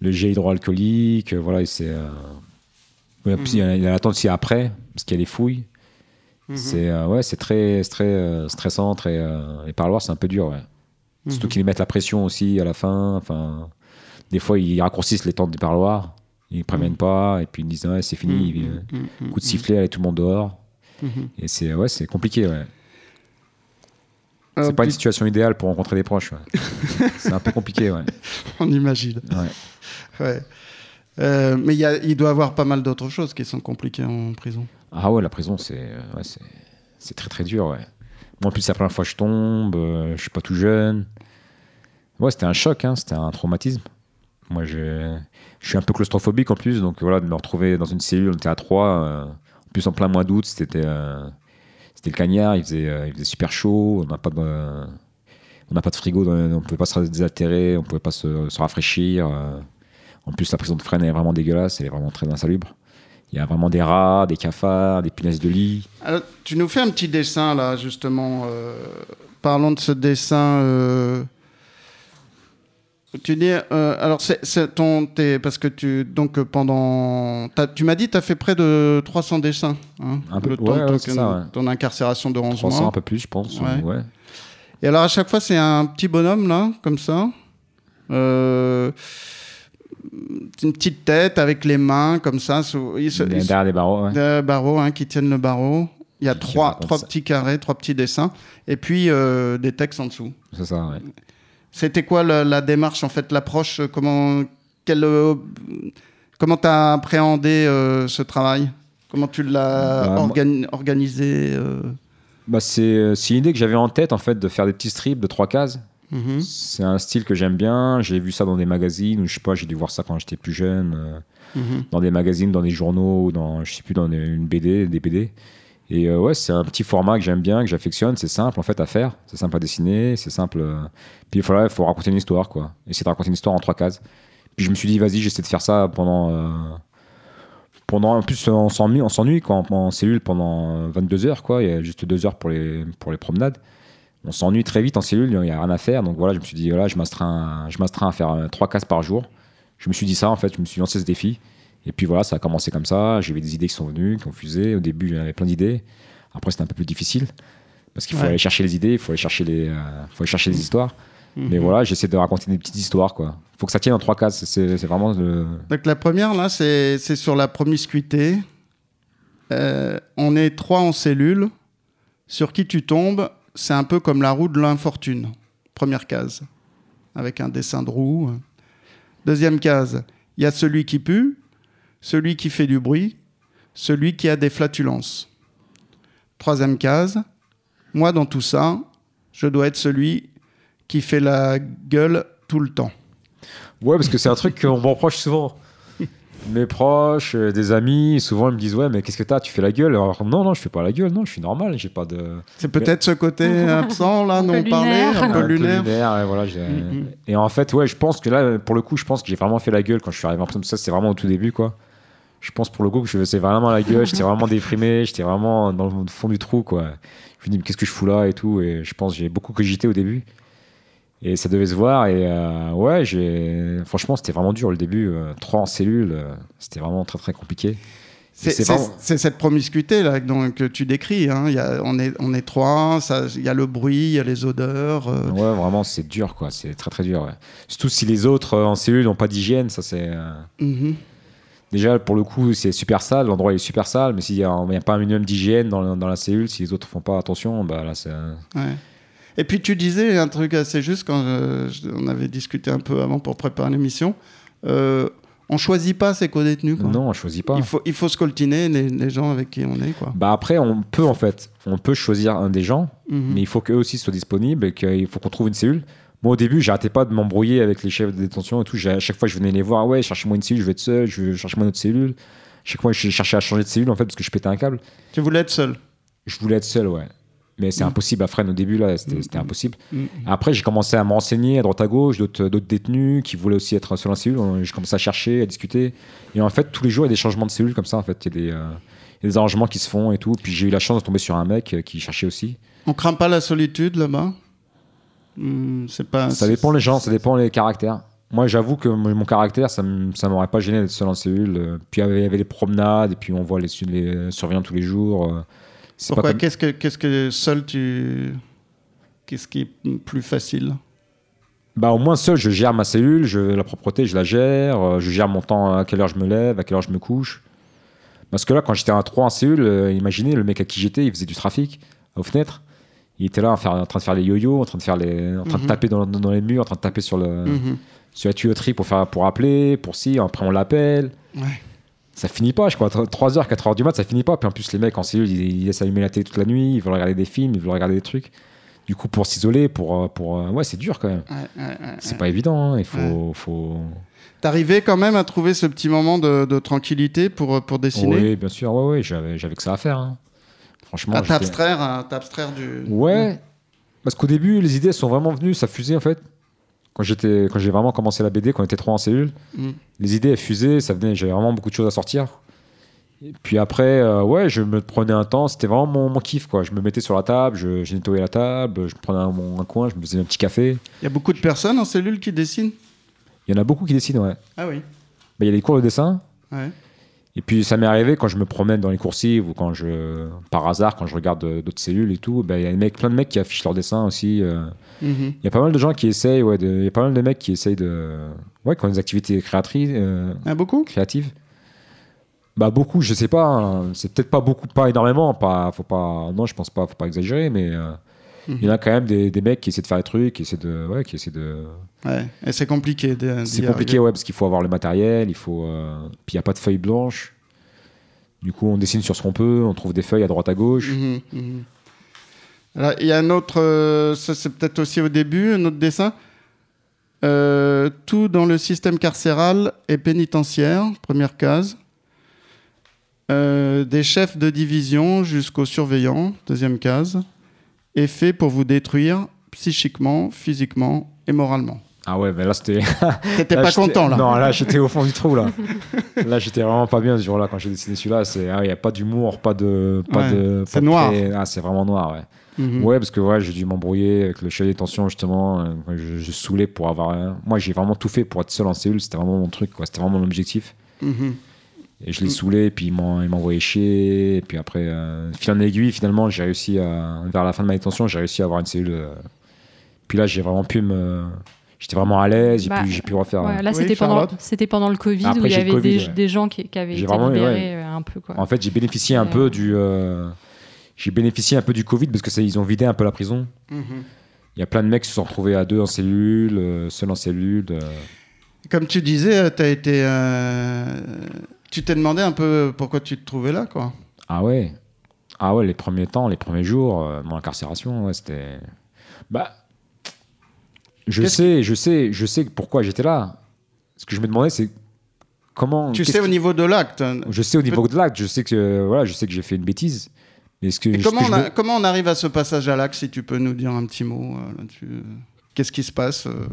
le jet hydroalcoolique. euh, Voilà, c'est. euh, ouais, il y a- il y a l'attente aussi après, parce qu'il y a les fouilles. Mhm. C'est euh, ouais, c'est très, très euh, stressant, très. les parloirs, c'est un peu dur, ouais. Surtout Mhm. qu'ils mettent la pression aussi à la fin. Enfin, des fois, ils raccourcissent les temps des parloirs. Ils préviennent pas, et puis ils disent ouais, c'est fini. Mhm. Mhm. Coup de sifflet, allez tout le monde dehors. Mhm. Et c'est ouais, c'est compliqué, ouais. Euh, C'est pas une situation idéale pour rencontrer des proches. ouais. c'est un peu compliqué, ouais. On imagine. Ouais. Ouais. Euh, mais il, y a- il doit y avoir pas mal d'autres choses qui sont compliquées en prison. Ah ouais, la prison, c'est euh, c'est très très dur, ouais. Moi, en plus, c'est la première fois que je tombe, euh, je suis pas tout jeune. Ouais, c'était un choc, hein, c'était un traumatisme. Moi, je, je suis un peu claustrophobique en plus, donc voilà, de me retrouver dans une cellule, on était à trois, euh, en plus en plein mois d'août, c'était euh, c'était le cagnard, il faisait, euh, il faisait super chaud, on n'a pas de, pas de frigo, on pouvait pas se désaltérer, on pouvait pas se, rafraîchir. euh. En plus, la prison de Fresnes est vraiment dégueulasse, elle est vraiment très insalubre. Il y a vraiment des rats, des cafards, des punaises de lit. Tu nous fais un petit dessin là, justement. euh, parlons de ce dessin. Tu dis, euh, alors c'est ton, parce que tu, donc pendant, tu m'as dit, tu as fait près de 300 dessins. hein, Un peu- le temps ouais, de ton, c'est ça, ouais. ton incarcération de 11 300, mois. un peu plus, je pense. Ouais. Ouais. Et alors à chaque fois, c'est un petit bonhomme là, comme ça. Euh, une petite tête avec les mains comme ça. sous- il se- il Derrière des barreaux, ouais. des barreaux hein, qui tiennent le barreau. Il y a Qui- trois, trois petits carrés, trois petits dessins, et puis euh, des textes en dessous. C'est ça, ouais. C'était quoi la, la démarche, en fait, l'approche euh, Comment quel, euh, comment t'as appréhendé euh, ce travail? Comment tu l'as Bah, organi- organisé euh? Bah, c'est une idée que j'avais en tête, en fait, de faire des petits strips de trois cases. Mhm. C'est un style que j'aime bien. J'ai vu ça dans des magazines, ou je sais pas, j'ai dû voir ça quand j'étais plus jeune, euh, Mhm. dans des magazines, dans des journaux, ou dans, je sais plus, dans une BD, des BD. Et euh, ouais, c'est un petit format que j'aime bien, que j'affectionne. C'est simple, en fait, à faire. C'est simple à dessiner, c'est simple. euh. Puis il faut, raconter une histoire, quoi. Essayer de raconter une histoire en trois cases. Puis je me suis dit, vas-y, j'essaie de faire ça pendant. euh, pendant en plus, on s'ennuie, on s'ennuie quand en cellule pendant 22 heures, quoi. Il y a juste deux heures pour les, pour les promenades. On s'ennuie très vite en cellule, il n'y a rien à faire. Donc voilà, je me suis dit, voilà, je m'astreins je m'astreins à faire trois cases par jour. Je me suis dit ça, en fait, je me suis lancé ce défi. Et puis voilà, ça a commencé comme ça. J'avais des idées qui sont venues, qui ont fusé. Au début, j'avais plein d'idées. Après, c'était un peu plus difficile. Parce qu'il faut Ouais. aller chercher les idées, il faut aller chercher les, euh, faut aller chercher les histoires. Mais Mhm. voilà, j'essaie de raconter des petites histoires, quoi. faut que ça tienne en trois cases. C'est vraiment le. Donc la première, là, c'est c'est sur la promiscuité. Euh, on est trois en cellule. Sur qui tu tombes, c'est un peu comme la roue de l'infortune. Première case, avec un dessin de roue. Deuxième case, il y a celui qui pue, celui qui fait du bruit, celui qui a des flatulences. Troisième case, moi dans tout ça, je dois être celui qui fait la gueule tout le temps. Ouais, parce que c'est un truc qu'on me reproche souvent. Mes proches, euh, des amis, souvent ils me disent Ouais, mais qu'est-ce que t'as? Tu fais la gueule? Alors, non, non, je fais pas la gueule, non, je suis normal, j'ai pas de. C'est peut-être ce côté absent là Un dont peu on parlait, lunaire. un peu lunaire. voilà, j'ai- Mhm. Et en fait, ouais, je pense que là, pour le coup, je pense que j'ai vraiment fait la gueule quand je suis arrivé en prison. Ça, c'est vraiment au tout début, quoi. Je pense pour le coup que je faisais vraiment la gueule, j'étais vraiment déprimé, j'étais vraiment dans le fond du trou, quoi. Je me dis, mais qu'est-ce que je fous là et tout. Et je pense que j'ai beaucoup cogité au début. Et ça devait se voir. Et euh, ouais, j'ai... franchement, c'était vraiment dur le début. euh, trois en cellule, euh, c'était vraiment très très compliqué. C'est vraiment- cette promiscuité là donc, que tu décris. hein. Il y a- on, est, on est trois, il y a le bruit, il y a les odeurs. euh, Ouais, vraiment, c'est dur, quoi. C'est très très dur. ouais. Surtout si les autres euh, en cellule n'ont pas d'hygiène, ça c'est. euh, mhm. Déjà, pour le coup, c'est super sale, l'endroit est super sale, mais s'il n'y a, pas un minimum d'hygiène dans, dans la cellule, si les autres font pas attention, bah là, c'est. Ouais. Et puis tu disais un truc assez juste quand euh, on avait discuté un peu avant pour préparer l'émission. Euh, on choisit pas ses co-détenus. Non, on choisit pas. Il faut, il faut scoltiner les, les gens avec qui on est. Quoi. Bah après, on peut en fait, on peut choisir un des gens, Mhm. mais il faut qu'eux aussi soient disponibles et qu'il faut qu'on trouve une cellule. Moi, au début, j'arrêtais pas de m'embrouiller avec les chefs de détention et tout. À chaque fois, je venais les voir. Ouais, cherchez-moi une cellule, je vais être seul. Je veux chercher moi une autre cellule. Chaque fois, je cherchais à changer de cellule en fait parce que je pétais un câble. Tu voulais être seul? Je voulais être seul, ouais. Mais c'est Mm. impossible. Après, au début, là, c'était c'était impossible. Mhm. Après, j'ai commencé à me renseigner à droite à gauche, d'autres détenus qui voulaient aussi être seuls en cellule. J'ai commencé à chercher, à discuter. Et en fait, tous les jours, il y a des changements de cellules comme ça. En fait, il y, a des, euh, y a des arrangements qui se font et tout. Puis j'ai eu la chance de tomber sur un mec euh, qui cherchait aussi. On craint pas la solitude là-bas? Hmm, C'est pas. Ça dépend les gens, ça dépend les caractères. Moi, j'avoue que mon caractère, ça m'aurait pas gêné d'être seul en cellule. Euh, Puis il y avait- les promenades, et puis on voit les, les surveillants tous les jours. euh, Pourquoi comme- Qu'est-ce que, qu'est-ce que seul tu. Qu'est-ce qui est plus facile? Bah, au moins seul, je gère ma cellule, je, la propreté, je la gère, euh, je gère mon temps, à quelle heure je me lève, à quelle heure je me couche. Parce que là, quand j'étais à 3 en cellule, euh, imaginez, le mec à qui j'étais, il faisait du trafic aux fenêtres. Il était là en, faire- en train de faire les yo-yo, en train de, faire les, en train de Mhm. taper dans, dans les murs, en train de taper sur, le, Mhm. sur la tuyauterie pour, faire, pour appeler, pour si, après on l'appelle. Ouais. Ça finit pas, je crois. 3h, 4h du mat, ça finit pas. Puis en plus, les mecs en cellule, ils, ils laissent allumer la télé toute la nuit, ils veulent regarder des films, ils veulent regarder des trucs. Du coup, pour s'isoler, pour, euh, pour. euh, Ouais, c'est dur quand même. Ouais, ouais, C'est pas évident, hein. il faut. faut... T'arrivais quand même à trouver ce petit moment de, de tranquillité pour, pour dessiner? Oui, bien sûr, ouais, ouais, j'avais, j'avais que ça à faire. hein. Franchement. À t'abstraire, à t'abstraire du. Ouais, parce qu'au début, les idées sont vraiment venues, ça fusait en fait. Quand, j'étais, quand j'ai vraiment commencé la BD, quand on était trois en cellule, Mm. les idées elles fusaient, ça venait, j'avais vraiment beaucoup de choses à sortir. Et puis après, euh, ouais, je me prenais un temps, c'était vraiment mon, mon kiff quoi. Je me mettais sur la table, je, je nettoyais la table, je prenais un, mon- un coin, je me faisais un petit café. Il y a beaucoup de personnes en cellule qui dessinent? Il y en a beaucoup qui dessinent, ouais. Ah oui. Bah, Il y a des cours de dessin, Ouais. Et puis ça m'est arrivé quand je me promène dans les coursives ou quand je, par hasard, quand je regarde euh, d'autres cellules et tout, bah, il y a des mecs, plein de mecs qui affichent leurs dessins aussi. euh. Mhm. Il y a pas mal de gens qui essayent, ouais, il y a pas mal de mecs qui essayent de, ouais, qui ont des activités créatrices, euh, Ah, beaucoup? créatives. Bah beaucoup, je sais pas, hein. c'est peut-être pas beaucoup, pas énormément, pas, faut pas, non, je pense pas, faut pas exagérer, mais euh, il y en a quand même des, des mecs qui essaient de faire des trucs, qui essaient de, ouais, qui essaient de, Ouais. Et c'est compliqué. c'est compliqué, ouais, parce qu'il faut avoir le matériel, il faut. euh, Puis il n'y a pas de feuilles blanches. Du coup, on dessine sur ce qu'on peut, on trouve des feuilles à droite à gauche. Mhm, mhm. Alors, il y a un autre, euh, ça c'est peut-être aussi au début, un autre dessin. Euh, tout dans le système carcéral et pénitentiaire, première case. Euh, des chefs de division jusqu'aux surveillants, deuxième case. Est fait pour vous détruire psychiquement, physiquement et moralement. Ah ouais, mais là c'était. T'étais pas content là Non, là j'étais au fond du trou là. là j'étais vraiment pas bien ce jour-là quand j'ai dessiné celui-là. C'est, ah, il y a pas d'humour, pas de, pas Ouais, de. c'est noir. Ah, c'est vraiment noir, ouais. Mhm. Ouais, parce que ouais, j'ai dû m'embrouiller avec le chef des tensions justement. euh, Je, je saoulais pour avoir. Moi, j'ai vraiment tout fait pour être seul en cellule. C'était vraiment mon truc, quoi. C'était vraiment mon objectif. Mhm. Et je l'ai saoulé, puis il m'en- il m'envoyait chier. Et puis après, euh, fil en aiguille, finalement, j'ai réussi à. Vers la fin de ma détention, j'ai réussi à avoir une cellule. euh, Puis là, j'ai vraiment pu me. J'étais vraiment à l'aise, j'ai Bah, pu, j'ai pu refaire. Ouais, là, Oui, c'était pendant, pendant le Covid Après, où il y avait Covid, des, ouais. des gens qui, qui avaient J'ai été vraiment- libérés euh, un peu. Quoi. En fait, j'ai bénéficié un Ouais. peu du. euh, J'ai bénéficié un peu du Covid parce que ça, ils ont vidé un peu la prison. Mhm. Il y a plein de mecs qui se sont retrouvés à deux en cellule, euh, seuls en cellule. euh. Comme tu disais, euh, t'as été. Tu t'es demandé un peu pourquoi tu te trouvais là, quoi. Ah ouais. Ah ouais, les premiers temps, les premiers jours, euh, mon incarcération, ouais, c'était. Bah. Je sais, je sais, je sais pourquoi j'étais là. Ce que je me demandais, c'est comment. Tu sais au niveau de l'acte. hein. Je sais au niveau de l'acte, je sais que voilà, je sais que j'ai fait une bêtise. Mais est-ce que, Et ce comment, que on a- me- comment on arrive à ce passage à l'acte, si tu peux nous dire un petit mot euh, là-dessus? Qu'est-ce qui se passe euh?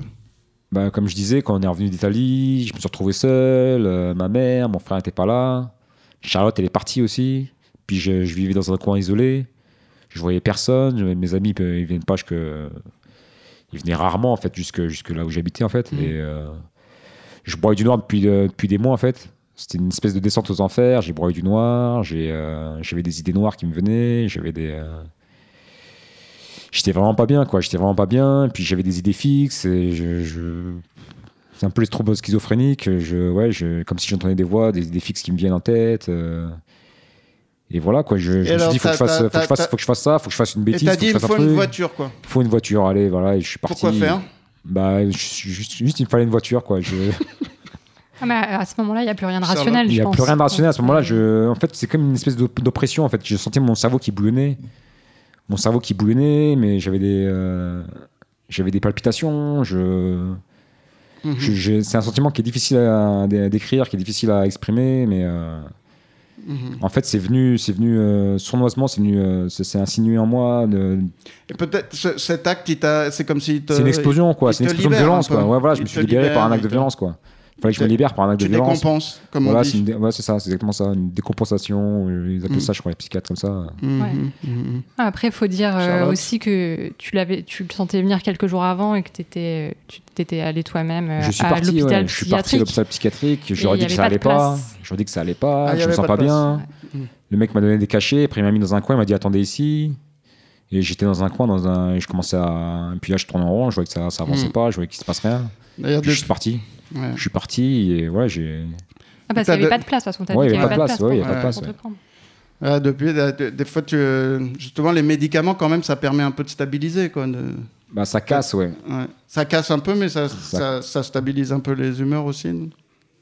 Bah, comme je disais, quand on est revenu d'Italie, je me suis retrouvé seul. euh, ma mère, mon frère n'était pas là. Charlotte, elle est partie aussi. Puis je, je vivais dans un coin isolé. Je voyais personne. mes amis, euh, ils viennent pas jusque. Ils venaient rarement, en fait, jusque, jusque là où j'habitais, en fait. Et euh, je broyais du noir depuis, euh, depuis des mois, en fait. C'était une espèce de descente aux enfers. J'ai broyé du noir. j'ai, J'avais des idées noires qui me venaient. J'avais des. J'étais vraiment pas bien, quoi. J'étais vraiment pas bien. Puis j'avais des idées fixes. Et je, je- C'est un peu les troubles schizophréniques. Je, ouais, je, comme si j'entendais des voix, des idées fixes qui me viennent en tête. euh, Et voilà, quoi. Je, je me suis dit, faut que je, t'as- fasse, t'as- faut, que je fasse, t'as- faut que je fasse ça, faut que je fasse une Et bêtise. t'as faut que dit, il faut une truc. voiture, quoi. Il faut une voiture, allez, voilà. Et je suis parti. Pourquoi faire? Bah, juste, juste, il me fallait une voiture, quoi. Je... Ah, mais à ce moment-là, il n'y a plus rien de rationnel. Il n'y a pense. plus rien de rationnel à ce moment-là. Je... En fait, c'est comme une espèce d'op- d'oppression. En fait, je sentais mon cerveau qui boulonnait. Mon cerveau qui boulonnait, mais j'avais des, euh, j'avais des palpitations. Je... Je- je- C'est un sentiment qui est difficile à, à décrire, qui est difficile à exprimer, mais euh, Mhm. en fait, c'est venu, c'est venu euh, sournoisement, c'est venu, euh, c'est insinué en moi. de- Et peut-être ce- cet acte, c'est comme si. C'est une explosion, quoi. C'est une explosion de violence, quoi. Ouais, voilà, je me suis libéré par un acte de violence, quoi. Il fallait que je me Tu- libère par un acte Tu de violence. décompenses, comme Voilà, on dit. une dé- ouais, c'est ça, c'est exactement ça, une décompensation. euh, Ils appellent Mm. ça, je crois, les psychiatres comme ça. Mhm, Ouais. mhm. Ah, Après, il faut dire euh, aussi que tu, l'avais, tu le sentais venir quelques jours avant et que étais, tu t'étais allé toi-même euh, Je suis à parti, l'hôpital ouais, je suis parti à l'hôpital psychiatrique. J'aurais dit que ça allait pas. J'aurais dit que ça allait pas. Ah, je me sens pas bien. Le mec m'a donné des cachets. Après, il m'a mis dans un coin. Il m'a dit attendez ici. Et j'étais dans un coin, dans un. Et je commençais à. Et puis là, je tournais en rond. Je voyais que ça, ça avançait Mm. pas. Je voyais qu'il se passe rien. D'ailleurs, je suis parti. Ouais. Je suis parti et ouais, j'ai. Ah, parce qu'il n'y avait de- pas de place, parce qu'on t'a Ouais, dit il y qu'il n'y avait pas de place, ouais, il y avait pas de pour place, te prendre. Ah, depuis, euh, de- des fois, tu, euh, justement, les médicaments, quand même, ça permet un peu de stabiliser. Quoi, de- Bah, ça casse, ouais. ouais. Ça casse un peu, mais ça, ça, ça stabilise un peu les humeurs aussi.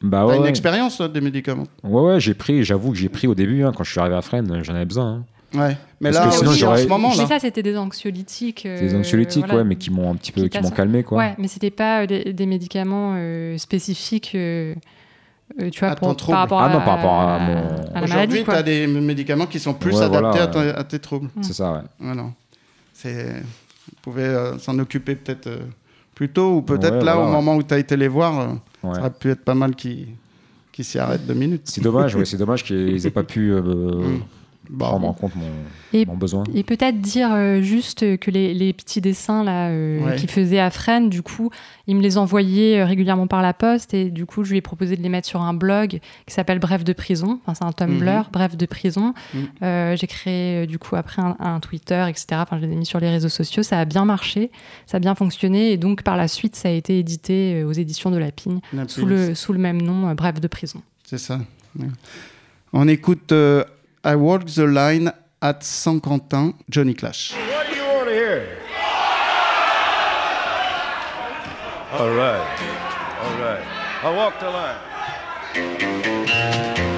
Bah T'as ouais. une ouais. expérience toi, des médicaments? Ouais, ouais, j'ai pris, j'avoue que j'ai pris au début, hein, quand je suis arrivé à Fresnes, j'en avais besoin. hein. Ouais. Mais Parce là, que sinon, aussi, en j'aurais- ce moment, Mais ça, c'était des anxiolytiques. euh, Des anxiolytiques, voilà. ouais, mais qui m'ont un petit peu, Qui qui m'ont passent- calmé, quoi. Ouais, mais c'était pas euh, des, des médicaments euh, spécifiques, euh, euh, tu vois, À ton pour, trouble. par rapport Ah à, non, par rapport à mon- à la Aujourd'hui, tu as des médicaments qui sont plus Ouais, adaptés voilà, à, tes troubles. C'est ça, ouais. Voilà. C'est... Vous pouvez euh, s'en occuper peut-être euh, plus tôt, ou peut-être Ouais, là, voilà, au ouais. moment où tu as été les voir, euh, Ouais. ça aurait pu être pas mal qui, qui s'y arrête deux minutes. C'est dommage, ouais, c'est dommage qu'ils aient pas pu euh, Mm. prendre en compte mon, Et- mon besoin. Et peut-être dire euh, juste que les, les petits dessins là euh, Ouais. qu'il faisait à Fresnes, du coup, il me les envoyait euh, régulièrement par la poste et du coup, je lui ai proposé de les mettre sur un blog qui s'appelle Bref de prison. Enfin, c'est un Tumblr, Mhm. Bref de prison. Mhm. Euh, J'ai créé euh, du coup après un, un Twitter, etc. Enfin, je les ai mis sur les réseaux sociaux. Ça a bien marché, ça a bien fonctionné et donc par la suite, ça a été édité euh, aux éditions de la Pigne sous le, sous le même nom, euh, Bref de prison. C'est ça. ouais. On écoute euh, I Walk the Line at San Quentin, Johnny Clash. What do you want to hear? All right. All right. I walk the line.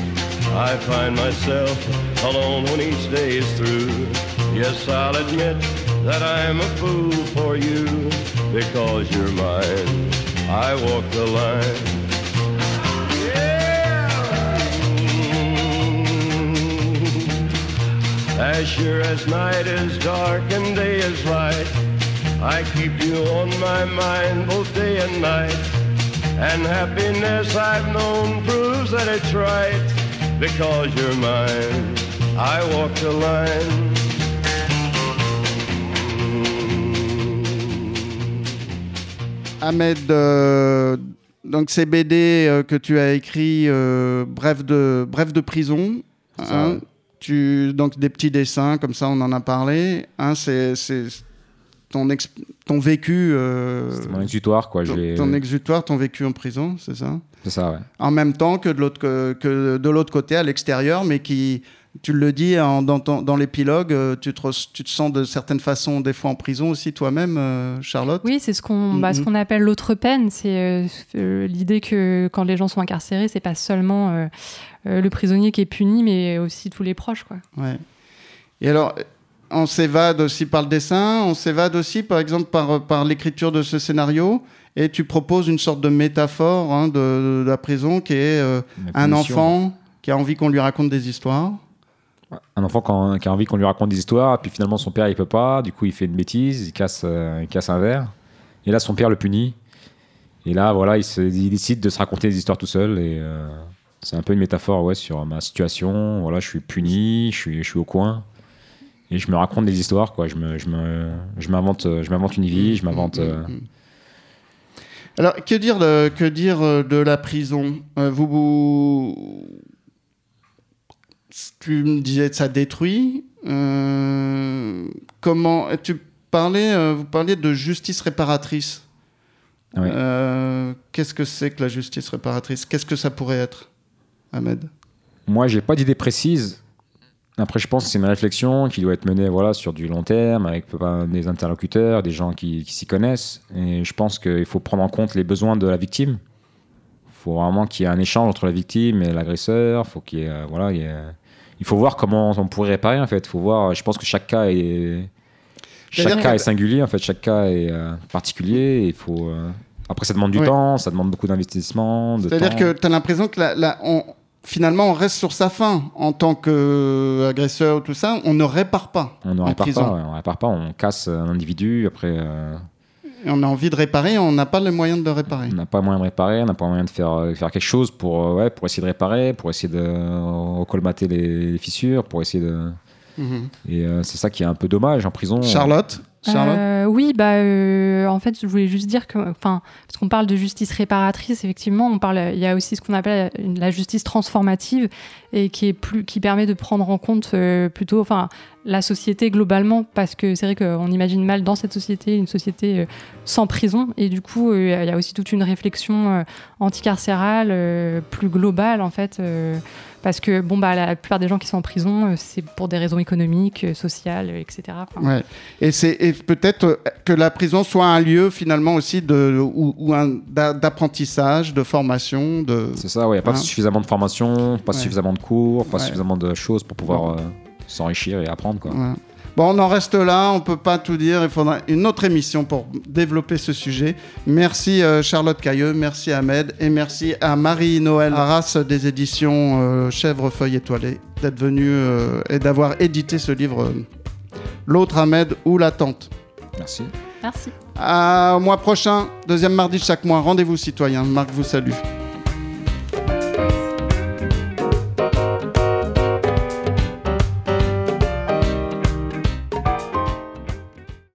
I find myself alone when each day is through. Yes, I'll admit that I'm a fool for you because you're mine. I walk the line. As sure as night is dark and day is light, I keep you on my mind both day and night. And happiness I've known proves that it's right because you're mine. I walk the line. Ahmed, euh, donc ces BD euh, que tu as écrit, euh, bref de bref de prison. Hein, tu donc des petits dessins comme ça, on en a parlé. Hein, c'est c'est ton ex- ton vécu, euh, C'était mon exutoire, quoi. Ton exutoire, ton vécu en prison, c'est ça? C'est ça, ouais. En même temps que de l'autre que, que de l'autre côté, à l'extérieur, mais qui tu le dis en- dans, ton- dans l'épilogue, euh, tu te, res- tu te sens de certaines façons des fois en prison aussi toi-même, euh, Charlotte. Oui, c'est ce qu'on bah, ce Mhm. qu'on appelle l'autre peine. C'est euh, l'idée que quand les gens sont incarcérés, c'est pas seulement euh, le prisonnier qui est puni, mais aussi tous les proches. Quoi. Ouais. Et alors, on s'évade aussi par le dessin, on s'évade aussi, par exemple, par, par l'écriture de ce scénario, et tu proposes une sorte de métaphore hein, de, de la prison qui est euh, un enfant qui a envie qu'on lui raconte des histoires. Un enfant quand- qui a envie qu'on lui raconte des histoires, puis finalement son père il peut pas, du coup il fait une bêtise, il casse, euh, il casse un verre, et là son père le punit. Et là voilà, il, se- il décide de se raconter des histoires tout seul, et euh, c'est un peu une métaphore ouais, sur ma situation. Voilà, je suis puni, je suis, je suis au coin, et je me raconte des histoires, quoi. Je me, je me, je m'invente, je m'invente une vie, je m'invente. euh, Alors, que dire de, que dire euh, de la prison? Euh, vous, vous- Tu me disais que ça détruit. Euh, comment Tu parlais, vous parliez de justice réparatrice. Oui. Euh, Qu'est-ce que c'est que la justice réparatrice? Qu'est-ce que ça pourrait être, Ahmed? Moi, j'ai pas d'idée précise. Après, je pense que c'est une réflexion qui doit être menée voilà, sur du long terme, avec euh, des interlocuteurs, des gens qui, qui s'y connaissent. Et je pense qu'il faut prendre en compte les besoins de la victime. Il faut vraiment qu'il y ait un échange entre la victime et l'agresseur. Faut qu'il euh, voilà, il, y ait- il faut voir comment on pourrait réparer, en fait. Faut voir, je pense que chaque cas est, chaque cas est singulier, en fait. Chaque cas est euh, particulier. Il faut, euh, Après, ça demande du Oui. temps, ça demande beaucoup d'investissement. de C'est-à-dire que tu as l'impression que la- la- on- finalement, on reste sur sa fin en tant qu'agresseur ou tout ça. On ne répare pas. On ne répare prison. pas, ouais, on répare pas, on casse un individu, après euh, on a envie de réparer, on n'a pas les moyens de le réparer. on n'a pas moyen de réparer, on n'a pas moyen de faire, euh, faire quelque chose pour, euh, ouais, pour essayer de réparer, pour essayer de euh, recolmater les, les fissures, pour essayer de... Mhm. Et euh, c'est ça qui est un peu dommage en prison. Charlotte Euh, oui, bah, euh, en fait, je voulais juste dire que, enfin, parce qu'on parle de justice réparatrice, effectivement, on parle, il y a aussi ce qu'on appelle une- la justice transformative et qui est plus, qui permet de prendre en compte euh, plutôt, enfin, la société globalement, parce que c'est vrai qu'on imagine mal dans cette société une société euh, sans prison, et du coup, euh, il y a aussi toute une réflexion euh, anticarcérale plus globale, en fait. parce que bon bah la plupart des gens qui sont en prison, c'est pour des raisons économiques, sociales, etc. Enfin, Ouais. Et c'est peut-être que la prison soit un lieu finalement aussi de ou, d'apprentissage, de formation, de. C'est ça, il n'y a pas Hein suffisamment de formation, pas Ouais. suffisamment de cours, pas Ouais. suffisamment de choses pour pouvoir euh, s'enrichir et apprendre. Quoi. Ouais. Bon, on en reste là, on peut pas tout dire, il faudra une autre émission pour développer ce sujet. Merci euh, Charlotte Cailleux, merci Ahmed et merci à Marie-Noël Arras des éditions euh, Chèvrefeuille étoilée d'être venue euh, et d'avoir édité ce livre euh, L'autre Ahmed ou la tante. Merci. Merci. À mois prochain, deuxième mardi de chaque mois, rendez-vous citoyens. Marc vous salue.